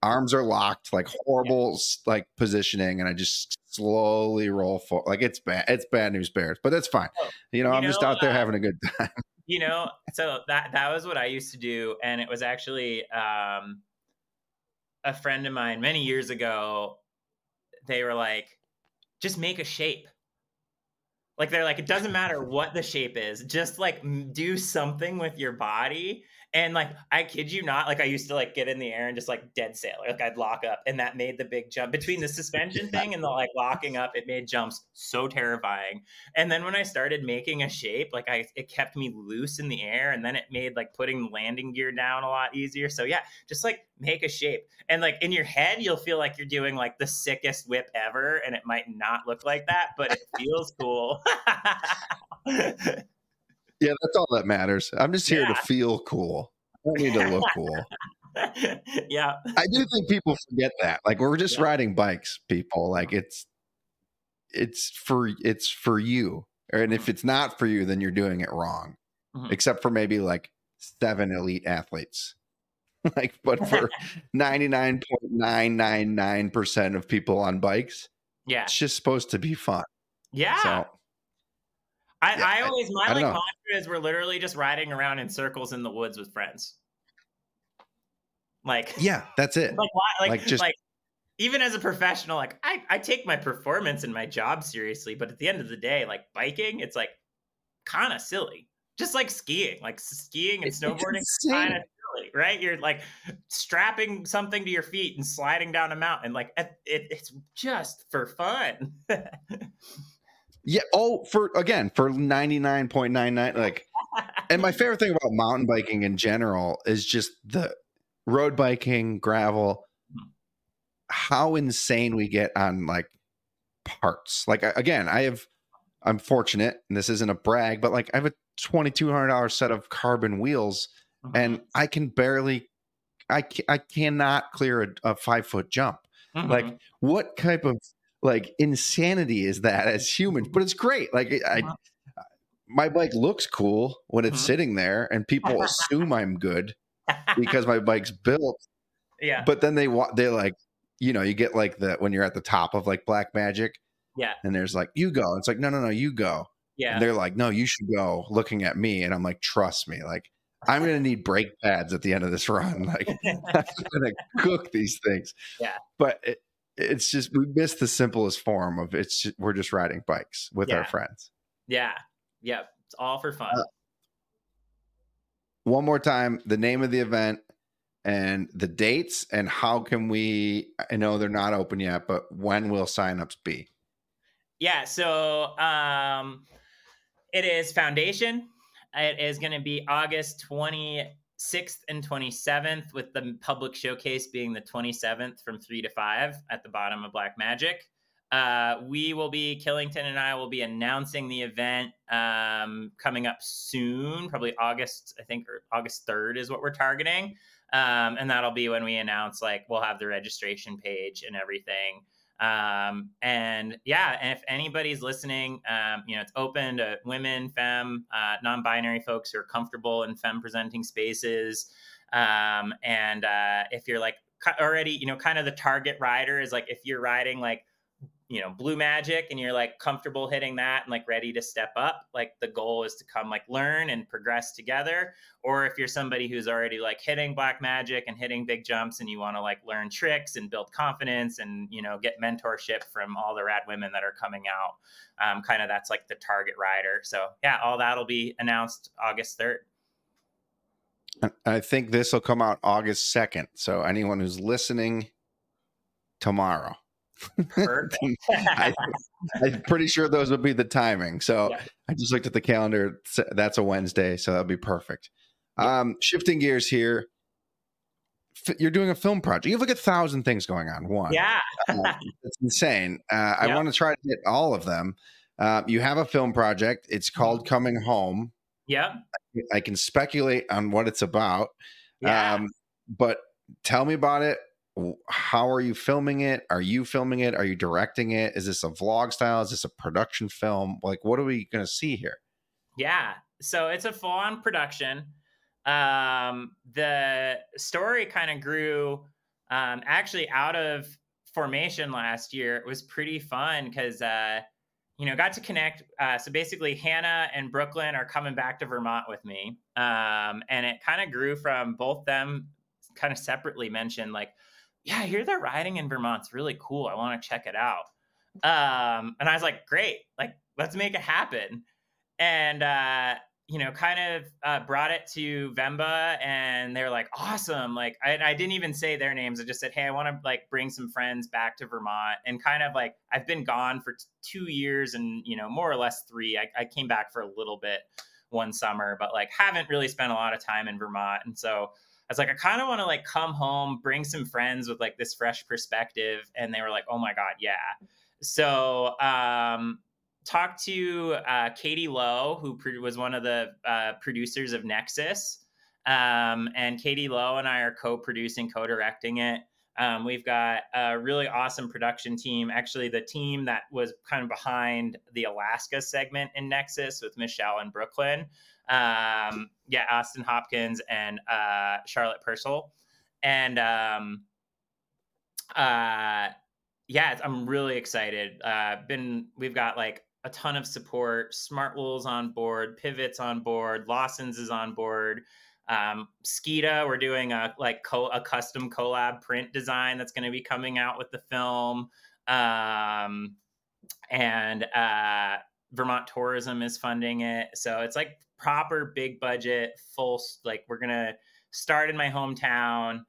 arms are locked, like horrible like positioning, and I just slowly roll forward. Like it's bad. It's bad news bears, but that's fine. Oh, you know, you I'm know, just out there uh, having a good time. You know, so that that was what I used to do, and it was actually um, a friend of mine many years ago they were like, just make a shape. Like they're like, it doesn't matter what the shape is, just like do something with your body and like, I kid you not, like I used to like get in the air and just like dead sail. Like I'd lock up and that made the big jump between the suspension thing and the like locking up. It made jumps so terrifying. And then when I started making a shape, like I, it kept me loose in the air and then it made like putting landing gear down a lot easier. So yeah, just like make a shape. And like in your head, you'll feel like you're doing like the sickest whip ever. And it might not look like that, but it feels cool. Yeah, that's all that matters. I'm just here yeah. to feel cool. I don't need to look cool. yeah. I do think people forget that. Like we're just yeah. riding bikes, people. Like it's it's for it's for you. And if mm-hmm. it's not for you, then you're doing it wrong. Mm-hmm. Except for maybe like seven elite athletes. like, but for 99.999% of people on bikes, yeah, it's just supposed to be fun. Yeah. So I, yeah, I always my like mantra is we're literally just riding around in circles in the woods with friends. Like yeah, that's it. Like like, like just like even as a professional, like I, I take my performance and my job seriously, but at the end of the day, like biking, it's like kind of silly. Just like skiing, like skiing and snowboarding, kind of silly, right? You're like strapping something to your feet and sliding down a mountain. Like it, it's just for fun. Yeah. Oh, for again, for 99.99, like, and my favorite thing about mountain biking in general is just the road biking, gravel, how insane we get on like parts. Like, again, I have, I'm fortunate, and this isn't a brag, but like, I have a $2,200 set of carbon wheels, mm-hmm. and I can barely, I, I cannot clear a, a five foot jump. Mm-hmm. Like, what type of like insanity is that as humans but it's great. Like i my bike looks cool when it's mm-hmm. sitting there and people assume i'm good because my bike's built yeah. but then they want they like you know you get like the when you're at the top of like black magic yeah. and there's like you go. It's like no no no you go. Yeah. and they're like no you should go looking at me and i'm like trust me like i'm gonna need brake pads at the end of this run like i'm gonna cook these things. Yeah. But it, it's just we miss the simplest form of it's just, we're just riding bikes with yeah. our friends. Yeah. Yep. It's all for fun. Uh, one more time the name of the event and the dates and how can we I know they're not open yet, but when will signups be? Yeah, so um it is Foundation. It is going to be August 26th and 27th with the public showcase being the 27th from 3 to 5 at the bottom of Black Magic. Uh, we will be Killington and I will be announcing the event um, coming up soon, probably August, I think, or August 3rd is what we're targeting. Um, and that'll be when we announce, like, we'll have the registration page and everything. Um, and yeah, and if anybody's listening, um, you know, it's open to women, femme, uh, non binary folks who are comfortable in femme presenting spaces. Um, and uh, if you're like already, you know, kind of the target rider is like if you're riding like you know blue magic and you're like comfortable hitting that and like ready to step up like the goal is to come like learn and progress together. Or if you're somebody who's already like hitting black magic and hitting big jumps and you want to like learn tricks and build confidence and you know get mentorship from all the rad women that are coming out um, kind of that's like the target rider. So yeah all that'll be announced august 3rd i think this will come out august 2nd so anyone who's listening tomorrow I, am pretty sure those would be the timing. So yeah. I just looked at the calendar. That's a Wednesday, so that'll be perfect. Yeah. Um, shifting gears here, you're doing a film project. You have like a thousand things going on. One, yeah, uh, it's insane. Uh, I want to try to get all of them. Uh, you have a film project. It's called mm-hmm. Coming Home. Yeah, I can speculate on what it's about. Yeah. Um, but tell me about it how are you filming it? Are you filming it? Are you directing it? Is this a vlog style? Is this a production film? Like, what are we going to see here? Yeah. So it's a full on production. Um, the story kind of grew um, actually out of formation last year. It was pretty fun because, uh, you know, got to connect. Uh, so basically, Hannah and Brooklyn are coming back to Vermont with me. Um, and it kind of grew from both them kind of separately mentioned, like, yeah, I hear they're riding in Vermont's really cool. I want to check it out. Um, and I was like, great, like let's make it happen. And uh, you know, kind of uh, brought it to VMBA, and they're like, awesome. Like I, I didn't even say their names. I just said, hey, I want to like bring some friends back to Vermont, and kind of like I've been gone for t- two years, and you know, more or less three. I, I came back for a little bit one summer, but like haven't really spent a lot of time in Vermont, and so I was like, I kind of want to like come home, bring some friends with like this fresh perspective. And they were like, oh my God, yeah. So, um, talked to uh, Katie Lowe, who was one of the uh, producers of Nexus. Um, and Katie Lowe and I are co producing, co directing it. Um, we've got a really awesome production team. Actually, the team that was kind of behind the Alaska segment in Nexus with Michelle and Brooklyn um, yeah, Austin Hopkins and uh, Charlotte Purcell, and um, uh, yeah, I'm really excited. Uh, been we've got like a ton of support. Smartwool's on board, Pivots on board, Lawson's is on board. Um, Skida, we're doing a like co- a custom collab print design that's going to be coming out with the film. Um, and uh, Vermont Tourism is funding it. So it's like proper big budget, full like we're gonna start in my hometown,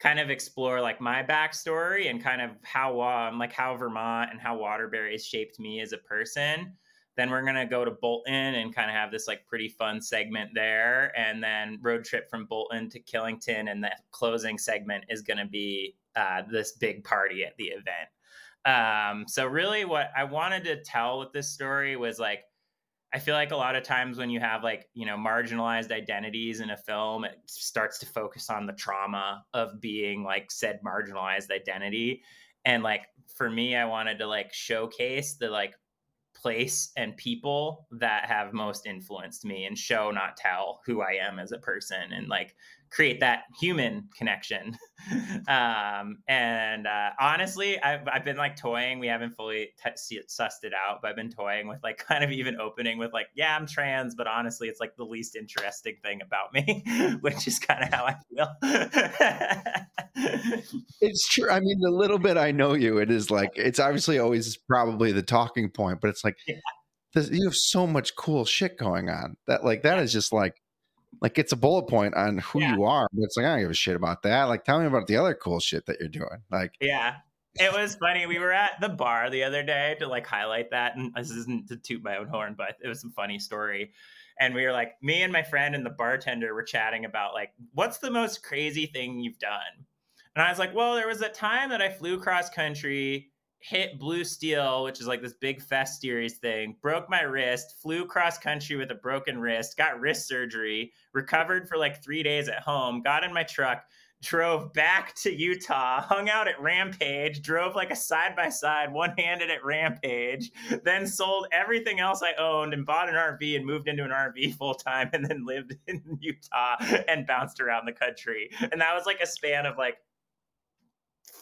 kind of explore like my backstory and kind of how um, like how Vermont and how Waterbury has shaped me as a person. Then we're gonna go to Bolton and kind of have this like pretty fun segment there, and then road trip from Bolton to Killington, and the closing segment is gonna be uh, this big party at the event. Um, so really, what I wanted to tell with this story was like I feel like a lot of times when you have like, you know, marginalized identities in a film, it starts to focus on the trauma of being like said marginalized identity. And like for me, I wanted to like showcase the like place and people that have most influenced me and show not tell who I am as a person and like create that human connection. um, and uh, honestly, I've, I've been like toying. We haven't fully t- sussed it out, but I've been toying with like kind of even opening with like, yeah, I'm trans, but honestly, it's like the least interesting thing about me, which is kind of how I feel. it's true. I mean, the little bit I know you, it is like, it's obviously always probably the talking point, but it's like, yeah. this, you have so much cool shit going on that like, that is just like, like it's a bullet point on who Yeah. you are, but it's like I don't give a shit about that. Like tell me about the other cool shit that you're doing. Like Yeah. It was funny. We were at the bar the other day to like highlight that. And this isn't to toot my own horn, but it was a funny story. And we were like, me and my friend and the bartender were chatting about like, what's the most crazy thing you've done? And I was like, well, there was a time that I flew cross country, hit Blue Steel, which is like this big fest series thing, broke my wrist, flew cross country with a broken wrist, got wrist surgery, recovered for like three days at home, got in my truck, drove back to Utah, hung out at Rampage, drove like a side by side, one handed at Rampage, then sold everything else I owned and bought an RV and moved into an RV full time and then lived in Utah and bounced around the country. And that was like a span of like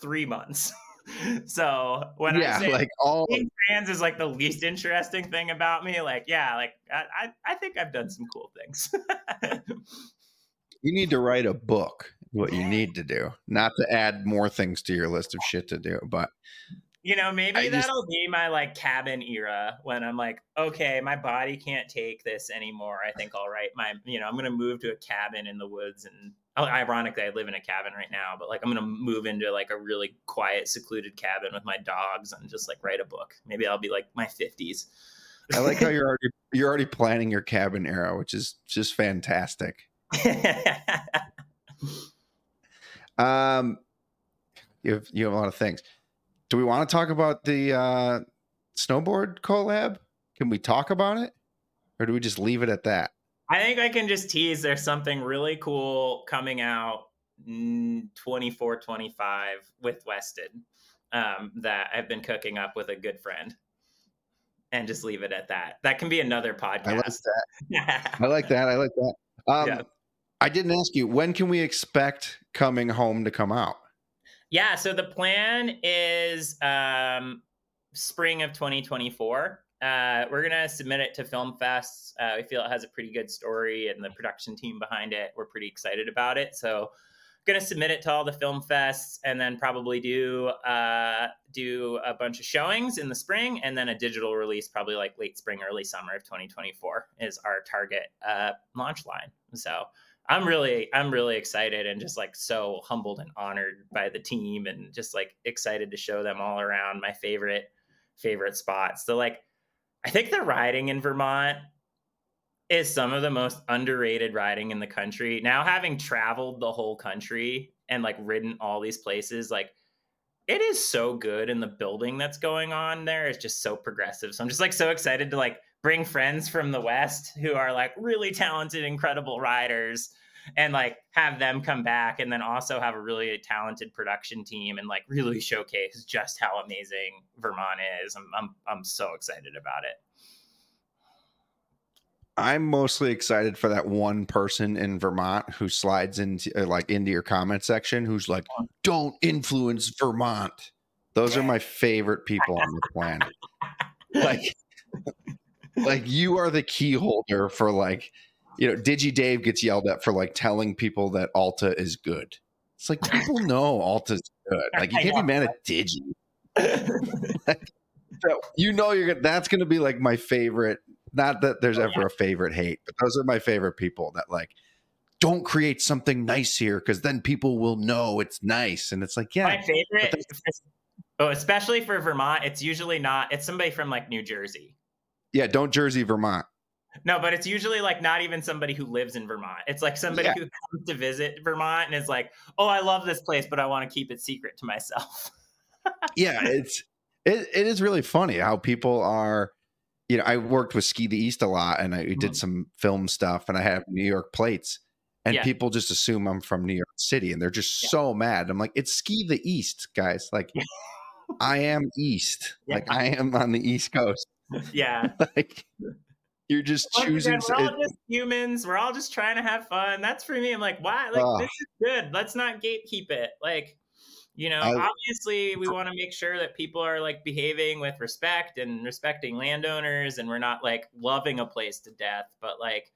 three months. so when I yeah, say like all being trans is like the least interesting thing about me, like yeah, like I, I, I think I've done some cool things. you need to write a book. What you need to do, not to add more things to your list of shit to do, but You know, maybe I that'll be my like cabin era when I'm like, okay, my body can't take this anymore. I think I'll write my, you know, I'm gonna move to a cabin in the woods, and ironically, I live in a cabin right now, but like I'm gonna move into like a really quiet, secluded cabin with my dogs and just like write a book. Maybe I'll be like my 50s. I like how you're already you're already planning your cabin era, which is just fantastic. Um, you have you have a lot of things. Do we want to talk about the uh, snowboard collab? Can we talk about it, or do we just leave it at that? I think I can just tease there's something really cool coming out mm, 24 25 with Weston um, that I've been cooking up with a good friend. And just leave it at that. That can be another I like podcast. that. I like that. I like that. Um, Yeah. I didn't ask you when can we expect coming home to come out. Yeah, so the plan is um, spring of 2024. Uh, we're gonna submit it to Film Fest. Uh, we feel it has a pretty good story, and the production team behind it. We're pretty excited about it. So, gonna submit it to all the film fests, and then probably do uh, do a bunch of showings in the spring, and then a digital release, probably like late spring, early summer of 2024 is our target uh, launch line. So I'm really I'm really excited and just like so humbled and honored by the team and just like excited to show them all around my favorite favorite spots. So like I think the riding in Vermont is some of the most underrated riding in the country. Now having traveled the whole country and like ridden all these places like it is so good and the building that's going on there is just so progressive. So I'm just like so excited to like bring friends from the west who are like really talented incredible riders and like have them come back and then also have a really talented production team and like really showcase just how amazing Vermont is. I'm I'm I'm so excited about it. I'm mostly excited for that one person in Vermont who slides into uh, like into your comment section who's like, "Don't influence Vermont." Those are my favorite people on the planet. Like, like you are the key holder for like, you know, Digi Dave gets yelled at for like telling people that Alta is good. It's like people know Alta's good. Like you can't be mad at Digi. So you know you're gonna that's gonna be like my favorite. Not that there's Oh, ever a favorite hate, but those are my favorite people that like don't create something nice here because then people will know it's nice. And it's like, yeah. My yeah, favorite Oh, especially for Vermont, it's usually not it's somebody from like New Jersey. yeah, don't Jersey, Vermont. No, but it's usually like not even somebody who lives in Vermont. It's like somebody Yeah. who comes to visit Vermont and is like, "Oh, I love this place, but I want to keep it secret to myself." Yeah, it's it, it is really funny how people are. You know, I worked with Ski the East a lot, and I did Mhm. some film stuff, and I have New York plates, and Yeah. people just assume I'm from New York City, and they're just Yeah. so mad. I'm like, it's Ski the East, guys. Like, I am East. Like, I am on the East Coast. yeah. Like, you're just Once choosing. again, we're all just humans. We're all just trying to have fun. That's for me. I'm like, why? Like, Ugh. this is good. Let's not gatekeep it. Like, you know, I- obviously, we want to make sure that people are like behaving with respect and respecting landowners, and we're not like loving a place to death. But like,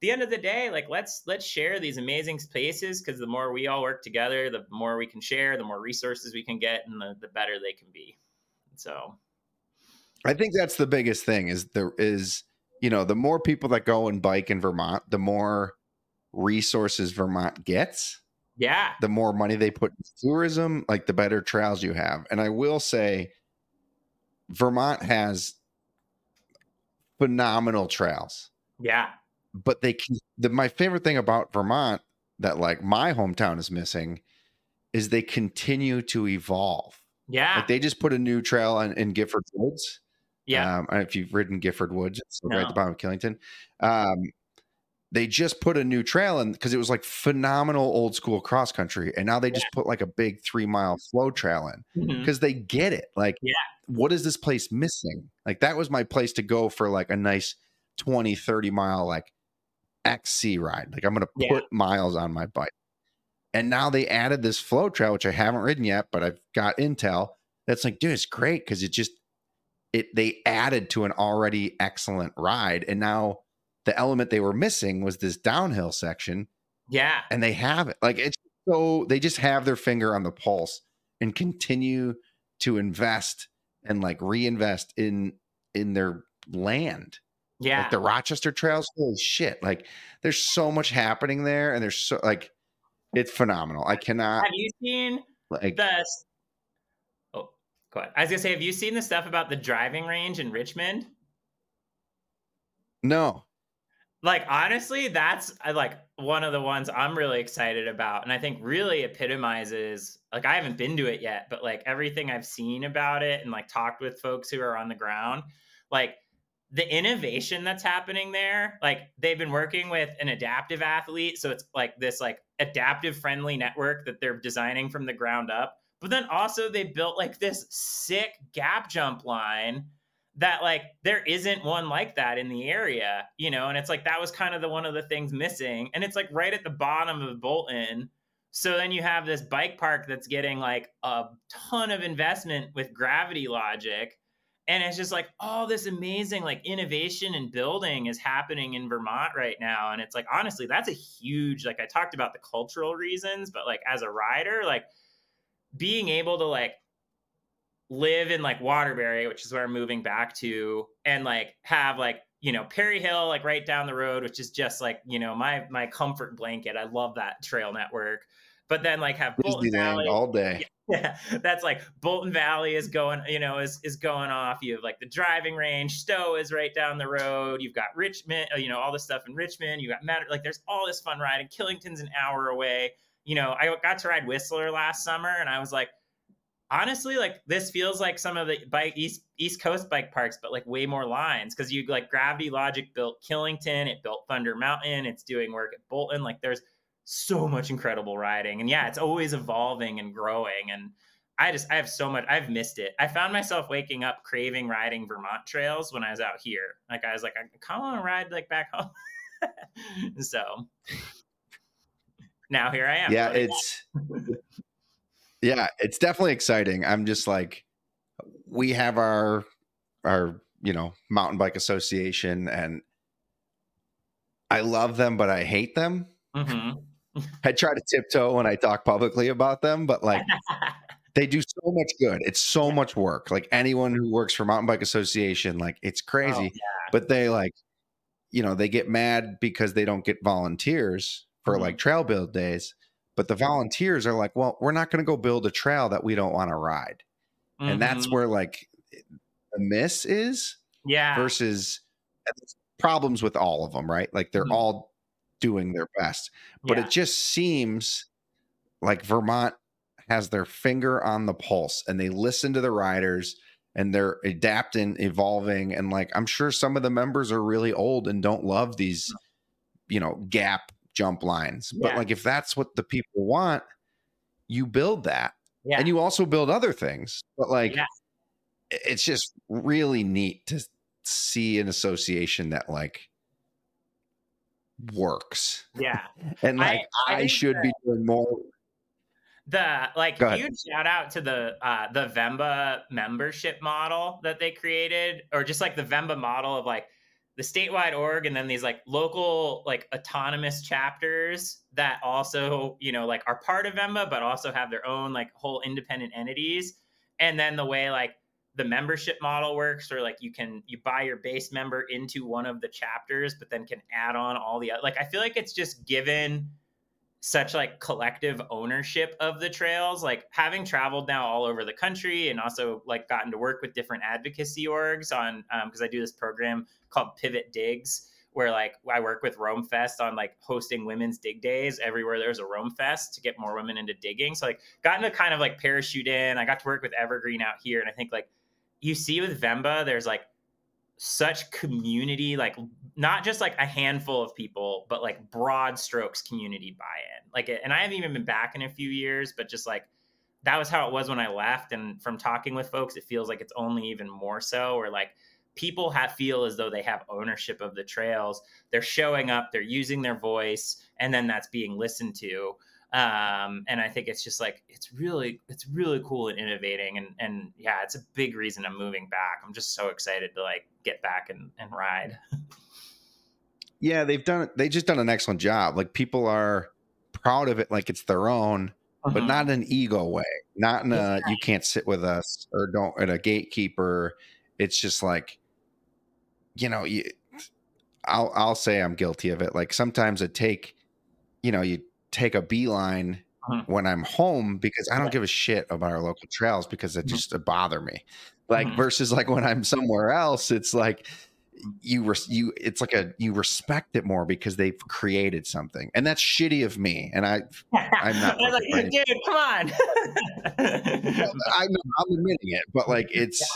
the end of the day, like, let's let's share these amazing spaces because the more we all work together, the more we can share, the more resources we can get, and the the better they can be. So, I think that's the biggest thing is there is, you know, the more people that go and bike in Vermont, the more resources Vermont gets, Yeah. the more money they put in tourism, like the better trails you have. And I will say, Vermont has phenomenal trails, Yeah. but they can. The, my favorite thing about Vermont that like my hometown is missing is they continue to evolve. Yeah. Like they just put a new trail in, in Gifford Woods. Yeah. Um, know if you've ridden Gifford Woods, it's right at the bottom of Killington. Um, they just put a new trail in because it was like phenomenal old school cross country, and now they just put like a big three mile flow trail in because they get it. Like, Yeah. what is this place missing? Like, that was my place to go for like a nice 20, 30 mile like XC ride. Like, I'm going to Yeah. put miles on my bike. And now they added this flow trail, which I haven't ridden yet, but I've got intel. That's like, dude, it's great because it just it they added to an already excellent ride, and now the element they were missing was this downhill section, Yeah. and they have it. Like it's so they just have their finger on the pulse and continue to invest and like reinvest in in their land. Yeah. Like the Rochester trails, holy shit! Like there's so much happening there, and there's so like it's phenomenal. I cannot Have you seen like the Ahead. I was gonna say, have you seen the stuff about the driving range in Richmond? no. Like honestly, that's uh, like one of the ones I'm really excited about, and I think really epitomizes. Like I haven't been to it yet, but like everything I've seen about it and like talked with folks who are on the ground, like the innovation that's happening there. Like they've been working with an adaptive athlete, so it's like this like adaptive friendly network that they're designing from the ground up. But then also they built like this sick gap jump line that like there isn't one like that in the area, you know, and it's like that was kind of the one of the things missing. And it's like right at the bottom of Bolton. So then you have this bike park that's getting like a ton of investment with gravity logic. And it's just like all this amazing like innovation and building is happening in Vermont right now. And it's like honestly, that's a huge like I talked about the cultural reasons, but like as a rider, like being able to like live in like Waterbury, which is where I'm moving back to, and like have like you know Perry Hill like right down the road, which is just like you know my my comfort blanket. I love that trail network. But then like have Bolton Valley, all day. yeah, that's like Bolton Valley is going, you know, is is going off. You have like the driving range. Stowe is right down the road. You've got Richmond, uh, you know, all the stuff in Richmond. You got Matter, like there's all this fun riding. Killington's an hour away. You know, I got to ride Whistler last summer, and I was like, honestly, like this feels like some of the bike East East Coast bike parks, but like way more lines because you like Gravity Logic built Killington, it built Thunder Mountain, it's doing work at Bolton. Like there's so much incredible riding, and yeah, it's always evolving and growing. And I just I have so much. I've missed it. I found myself waking up craving riding Vermont trails when I was out here. Like I was like, I kind of want to ride like back home. so now here I am. yeah it's yeah it's definitely exciting. I'm just like we have our our you know mountain bike association and i love them but i hate them. Mhm. i try to tiptoe when i talk publicly about them but like they do so much good. It's so much work. Like anyone who works for mountain bike association like it's crazy. Oh, but they like you know they get mad because they don't get volunteers for Mhm. like trail build days but the volunteers are like well we're not going to go build a trail that we don't want to ride and that's Mhm. where like the miss is yeah. versus problems with all of them right like they're Mhm. all doing their best but yeah. it just seems like vermont has their finger on the pulse and they listen to the riders and they're adapting evolving and like i'm sure some of the members are really old and don't love these you know gap jump lines but like if that's what the people want you build that yeah. and you also build other things but like Yeah. it's just really neat to see an association that like works yeah. and like I i, think should be doing more The like huge shout out to the uh the VMBA membership model that they created, or just like the VMBA model of like the statewide org and then these like local like autonomous chapters that also you know like are part of VMBA but also have their own like whole independent entities. And then the way like the membership model works or like you can you buy your base member into one of the chapters but then can add on all the like i feel like it's just given such like collective ownership of the trails like having traveled now all over the country and also like gotten to work with different advocacy orgs on um because um, i do this program called pivot digs where like i work with Roam Fest on like hosting women's dig days everywhere there's a Roam Fest to get more women into digging. So like gotten to kind of like parachute in. I got to work with evergreen out here and i think like you see with VMBA there's like such community like not just like a handful of people but like broad strokes community buy-in. Like and i haven't even been back in a few years but just like that was how it was when i left and from talking with folks it feels like it's only even more so or like people have feel as though they have ownership of the trails. They're showing up they're using their voice and then that's being listened to um, and I think it's just like it's really it's really cool and innovating and and yeah, it's a big reason I'm moving back. I'm just so excited to like get back and, and ride. yeah, they've done they just done an excellent job. Like people are proud of it like it's their own, uh-huh. but not in an ego way. Not in a you can't sit with us or don't at a gatekeeper. It's just like you know, you I'll I'll say I'm guilty of it. Like sometimes it take you know, you take a beeline mm-hmm. when I'm home because I don't give a shit about our local trails because it mm-hmm. just mm-hmm. bother me. Like mm-hmm. versus like when I'm somewhere else, it's like you you it's like a you respect it more because they've created something and that's shitty of me and i i'm not like, dude come on I, am admitting it but like it's yeah.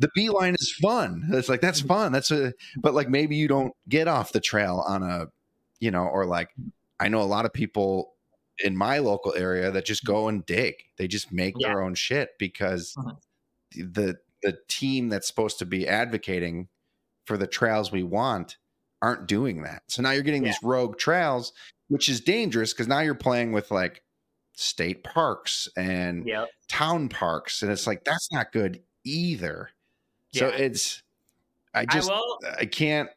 the beeline is fun it's like that's mm-hmm. fun that's a but like maybe you don't get off the trail on a you know or like I know a lot of people in my local area that just go and dig. They just make yeah. their own shit because uh-huh. the the team that's supposed to be advocating for the trails we want aren't doing that. So now you're getting yeah. these rogue trails, which is dangerous because now you're playing with like state parks and yep. town parks, and it's like that's not good either. Yeah. So it's I just I, I can't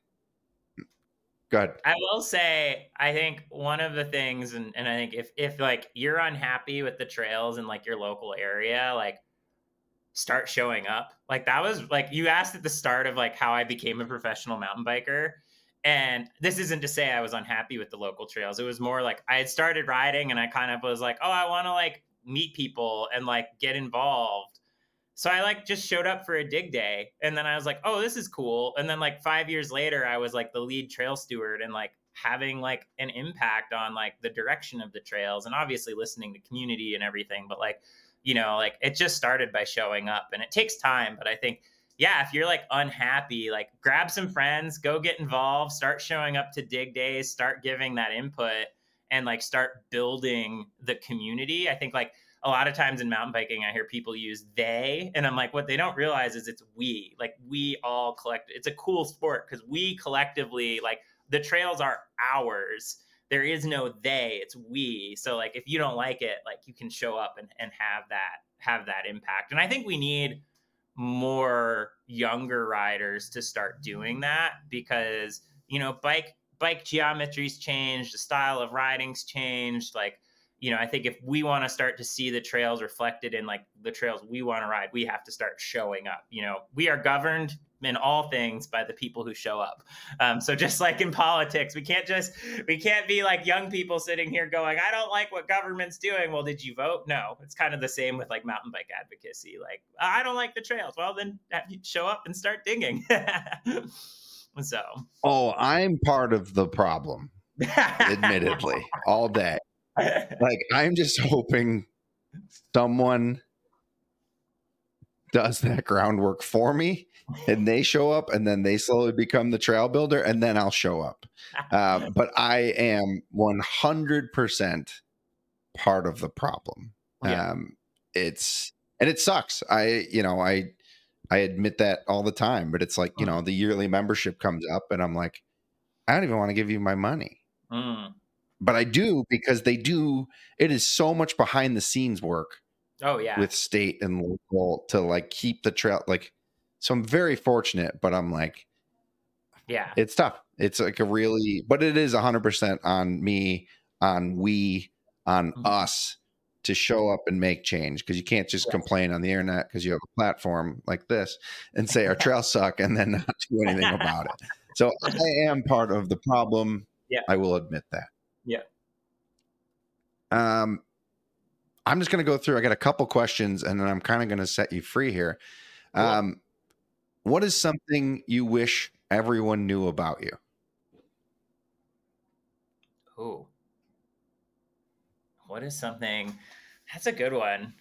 Go ahead. I will say, I think one of the things, and, and I think if if like you're unhappy with the trails in like your local area, like start showing up. Like that was like you asked at the start of like how I became a professional mountain biker. And this isn't to say I was unhappy with the local trails. It was more like I had started riding and I kind of was like, oh, I want to like meet people and like get involved so I like just showed up for a dig day and then I was like, oh, this is cool. And then like five years later, I was like the lead trail steward and like having like an impact on like the direction of the trails and obviously listening to community and everything. But like, you know, like it just started by showing up and it takes time. But I think, yeah, if you're like unhappy, like grab some friends, go get involved, start showing up to dig days, start giving that input and like start building the community. I think like a lot of times in mountain biking, I hear people use they, and I'm like, what they don't realize is it's we. Like we all collect. It's a cool sport because we collectively, like the trails are ours. There is no they. It's we. So like, if you don't like it, like you can show up and and have that have that impact. And I think we need more younger riders to start doing that because you know bike bike geometry's changed the style of riding's changed like you know, I think if we want to start to see the trails reflected in like the trails we want to ride, we have to start showing up. You know, we are governed in all things by the people who show up. Um, so just like in politics, we can't just we can't be like young people sitting here going, "I don't like what government's doing." Well, did you vote? No. It's kind of the same with like mountain bike advocacy. Like, I don't like the trails. Well, then show up and start digging. so, oh, I'm part of the problem. admittedly, all day like I'm just hoping someone does that groundwork for me and they show up and then they slowly become the trail builder and then I'll show up. Uh, but I am 100% part of the problem. Yeah. Um, it's, and it sucks. I, you know, I, I admit that all the time, but it's like, you mm. know, the yearly membership comes up and I'm like, I don't even want to give you my money. Mm but I do because they do. It is so much behind the scenes work. Oh yeah, with state and local to like keep the trail. Like, so I'm very fortunate, but I'm like, yeah, it's tough. It's like a really, but it is 100 percent on me, on we, on mm-hmm. us to show up and make change because you can't just Yes. complain on the internet because you have a platform like this and say our trails suck and then not do anything about it. So I am part of the problem. Yeah. I will admit that. Yeah. Um, I'm just going to go through. I got a couple questions and then I'm kind of going to set you free here. Cool. Um, what is something you wish everyone knew about you? Ooh. What is something? That's a good one.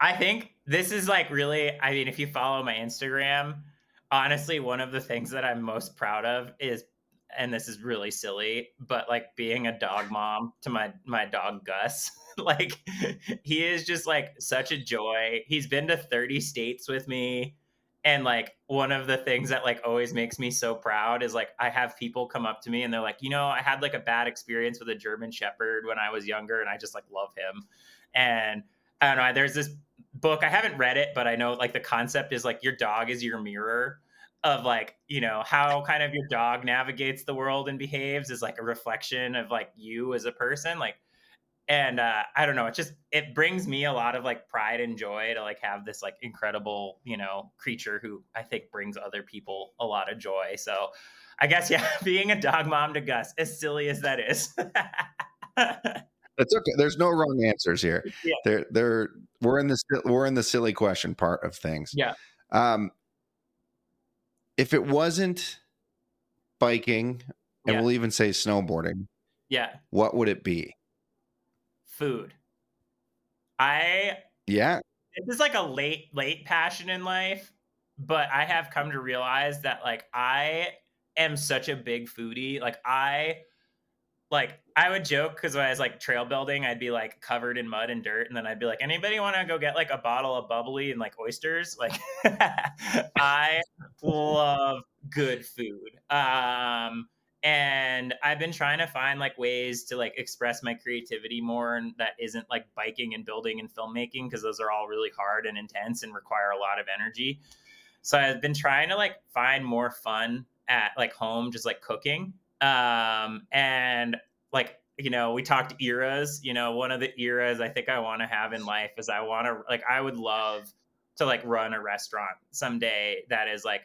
I think this is like really, I mean, if you follow my Instagram, honestly, one of the things that I'm most proud of is, and this is really silly, but like being a dog mom to my my dog Gus. like he is just like such a joy. He's been to 30 states with me and like one of the things that like always makes me so proud is like i have people come up to me and they're like you know i had like a bad experience with a german shepherd when i was younger and i just like love him and i don't know there's this book i haven't read it but i know like the concept is like your dog is your mirror of like you know how kind of your dog navigates the world and behaves is like a reflection of like you as a person like and uh, I don't know, it just it brings me a lot of like pride and joy to like have this like incredible you know creature who I think brings other people a lot of joy. So I guess yeah, being a dog mom to Gus, as silly as that is. It's okay. There's no wrong answers here. Yeah. They're they're we're in the we're in the silly question part of things. Yeah. Um if it wasn't biking and Yeah. we'll even say snowboarding, yeah, what would it be? food. I Yeah. this is like a late late passion in life but i have come to realize that like i am such a big foodie like i like i would joke because when i was like trail building i'd be like covered in mud and dirt and then i'd be like anybody want to go get like a bottle of bubbly and like oysters? Like i love good food. Um and i've been trying to find like ways to like express my creativity more and that isn't like biking and building and filmmaking because those are all really hard and intense and require a lot of energy. So i've been trying to like find more fun at like home just like cooking um and like you know we talked eras you know one of the eras i think i want to have in life is i want to like i would love to like run a restaurant someday that is like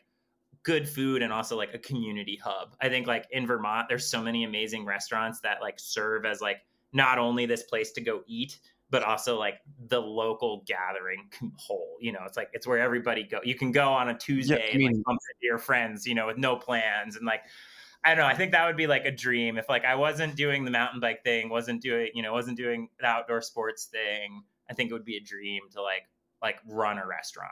good food and also like a community hub. I think like in Vermont, there's so many amazing restaurants that like serve as like not only this place to go eat, but also like the local gathering whole. You know, it's like it's where everybody go. You can go on a Tuesday I and mean- like bump into your friends, you know, with no plans and like. I don't know. I think that would be like a dream if like I wasn't doing the mountain bike thing, wasn't doing, you know, wasn't doing the outdoor sports thing. I think it would be a dream to like like run a restaurant.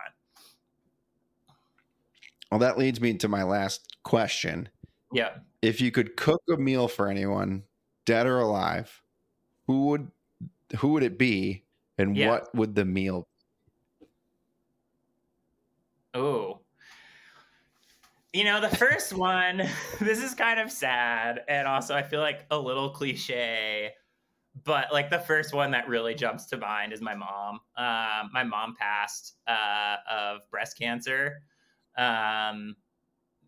Well, that leads me to my last question. Yeah. If you could cook a meal for anyone, dead or alive, who would who would it be and Yeah. what would the meal Oh. You know, the first one, this is kind of sad and also I feel like a little cliche, but like the first one that really jumps to mind is my mom. Um, my mom passed uh, of breast cancer. Um,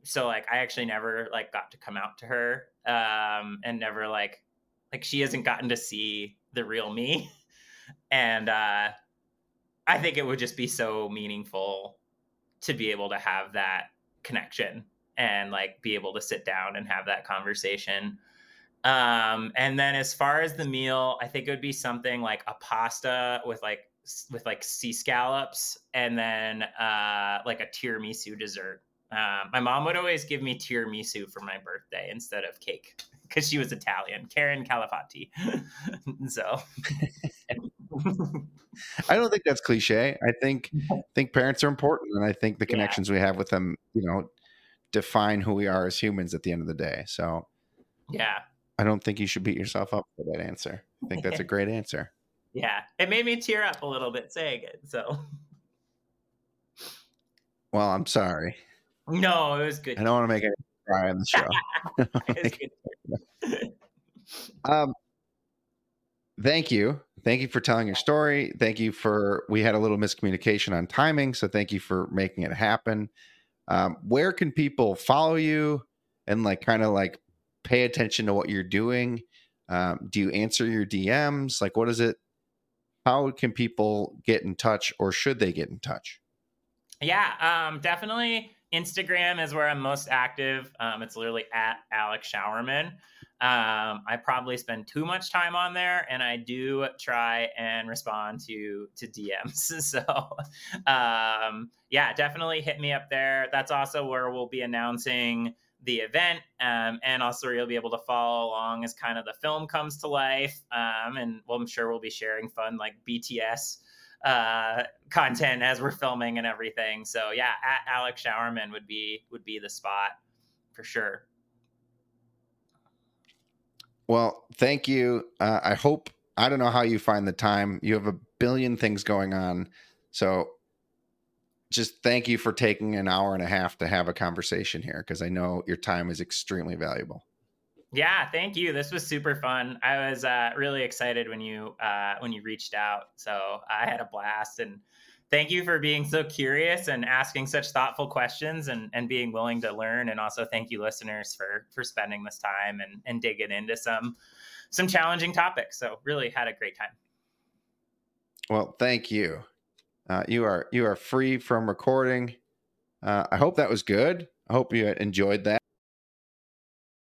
so like I actually never like got to come out to her um, and never like like she hasn't gotten to see the real me. And uh, I think it would just be so meaningful to be able to have that connection and like be able to sit down and have that conversation. Um, and then as far as the meal, I think it would be something like a pasta with like with like sea scallops and then uh, like a tiramisu dessert. Um, my mom would always give me tiramisu for my birthday instead of cake because she was Italian, Karen Calafati. so, I don't think that's cliche. I think think parents are important, and I think the Yeah. connections we have with them, you know, define who we are as humans at the end of the day. So yeah, I don't think you should beat yourself up for that answer. I think that's a great answer. yeah, it made me tear up a little bit saying it. So, Well, I'm sorry. no, it was good. I don't want to make it cry on the show. It was good. Um, thank you. Thank you for telling your story. Thank you for, we had a little miscommunication on timing. So thank you for making it happen. Um, where can people follow you and like kind of like pay attention to what you're doing? Um, do you answer your DMs? Like, what is it? How can people get in touch, or should they get in touch? Yeah, um, definitely. Instagram is where I'm most active. Um, it's literally at Alex Showerman. Um, I probably spend too much time on there, and I do try and respond to to DMs. so, um, yeah, definitely hit me up there. That's also where we'll be announcing the event, um, and also you'll be able to follow along as kind of the film comes to life. Um, and well, I'm sure we'll be sharing fun like BTS uh, content as we're filming and everything. So yeah, at Alex Showerman would be would be the spot for sure. Well, thank you. Uh, I hope I don't know how you find the time. You have a billion things going on, so just thank you for taking an hour and a half to have a conversation here because I know your time is extremely valuable. Yeah, thank you. This was super fun. I was uh, really excited when you uh, when you reached out. So I had a blast, and thank you for being so curious and asking such thoughtful questions and, and being willing to learn. And also thank you, listeners, for for spending this time and, and digging into some some challenging topics. So really had a great time. Well, thank you. Uh, you are you are free from recording. Uh, I hope that was good. I hope you enjoyed that.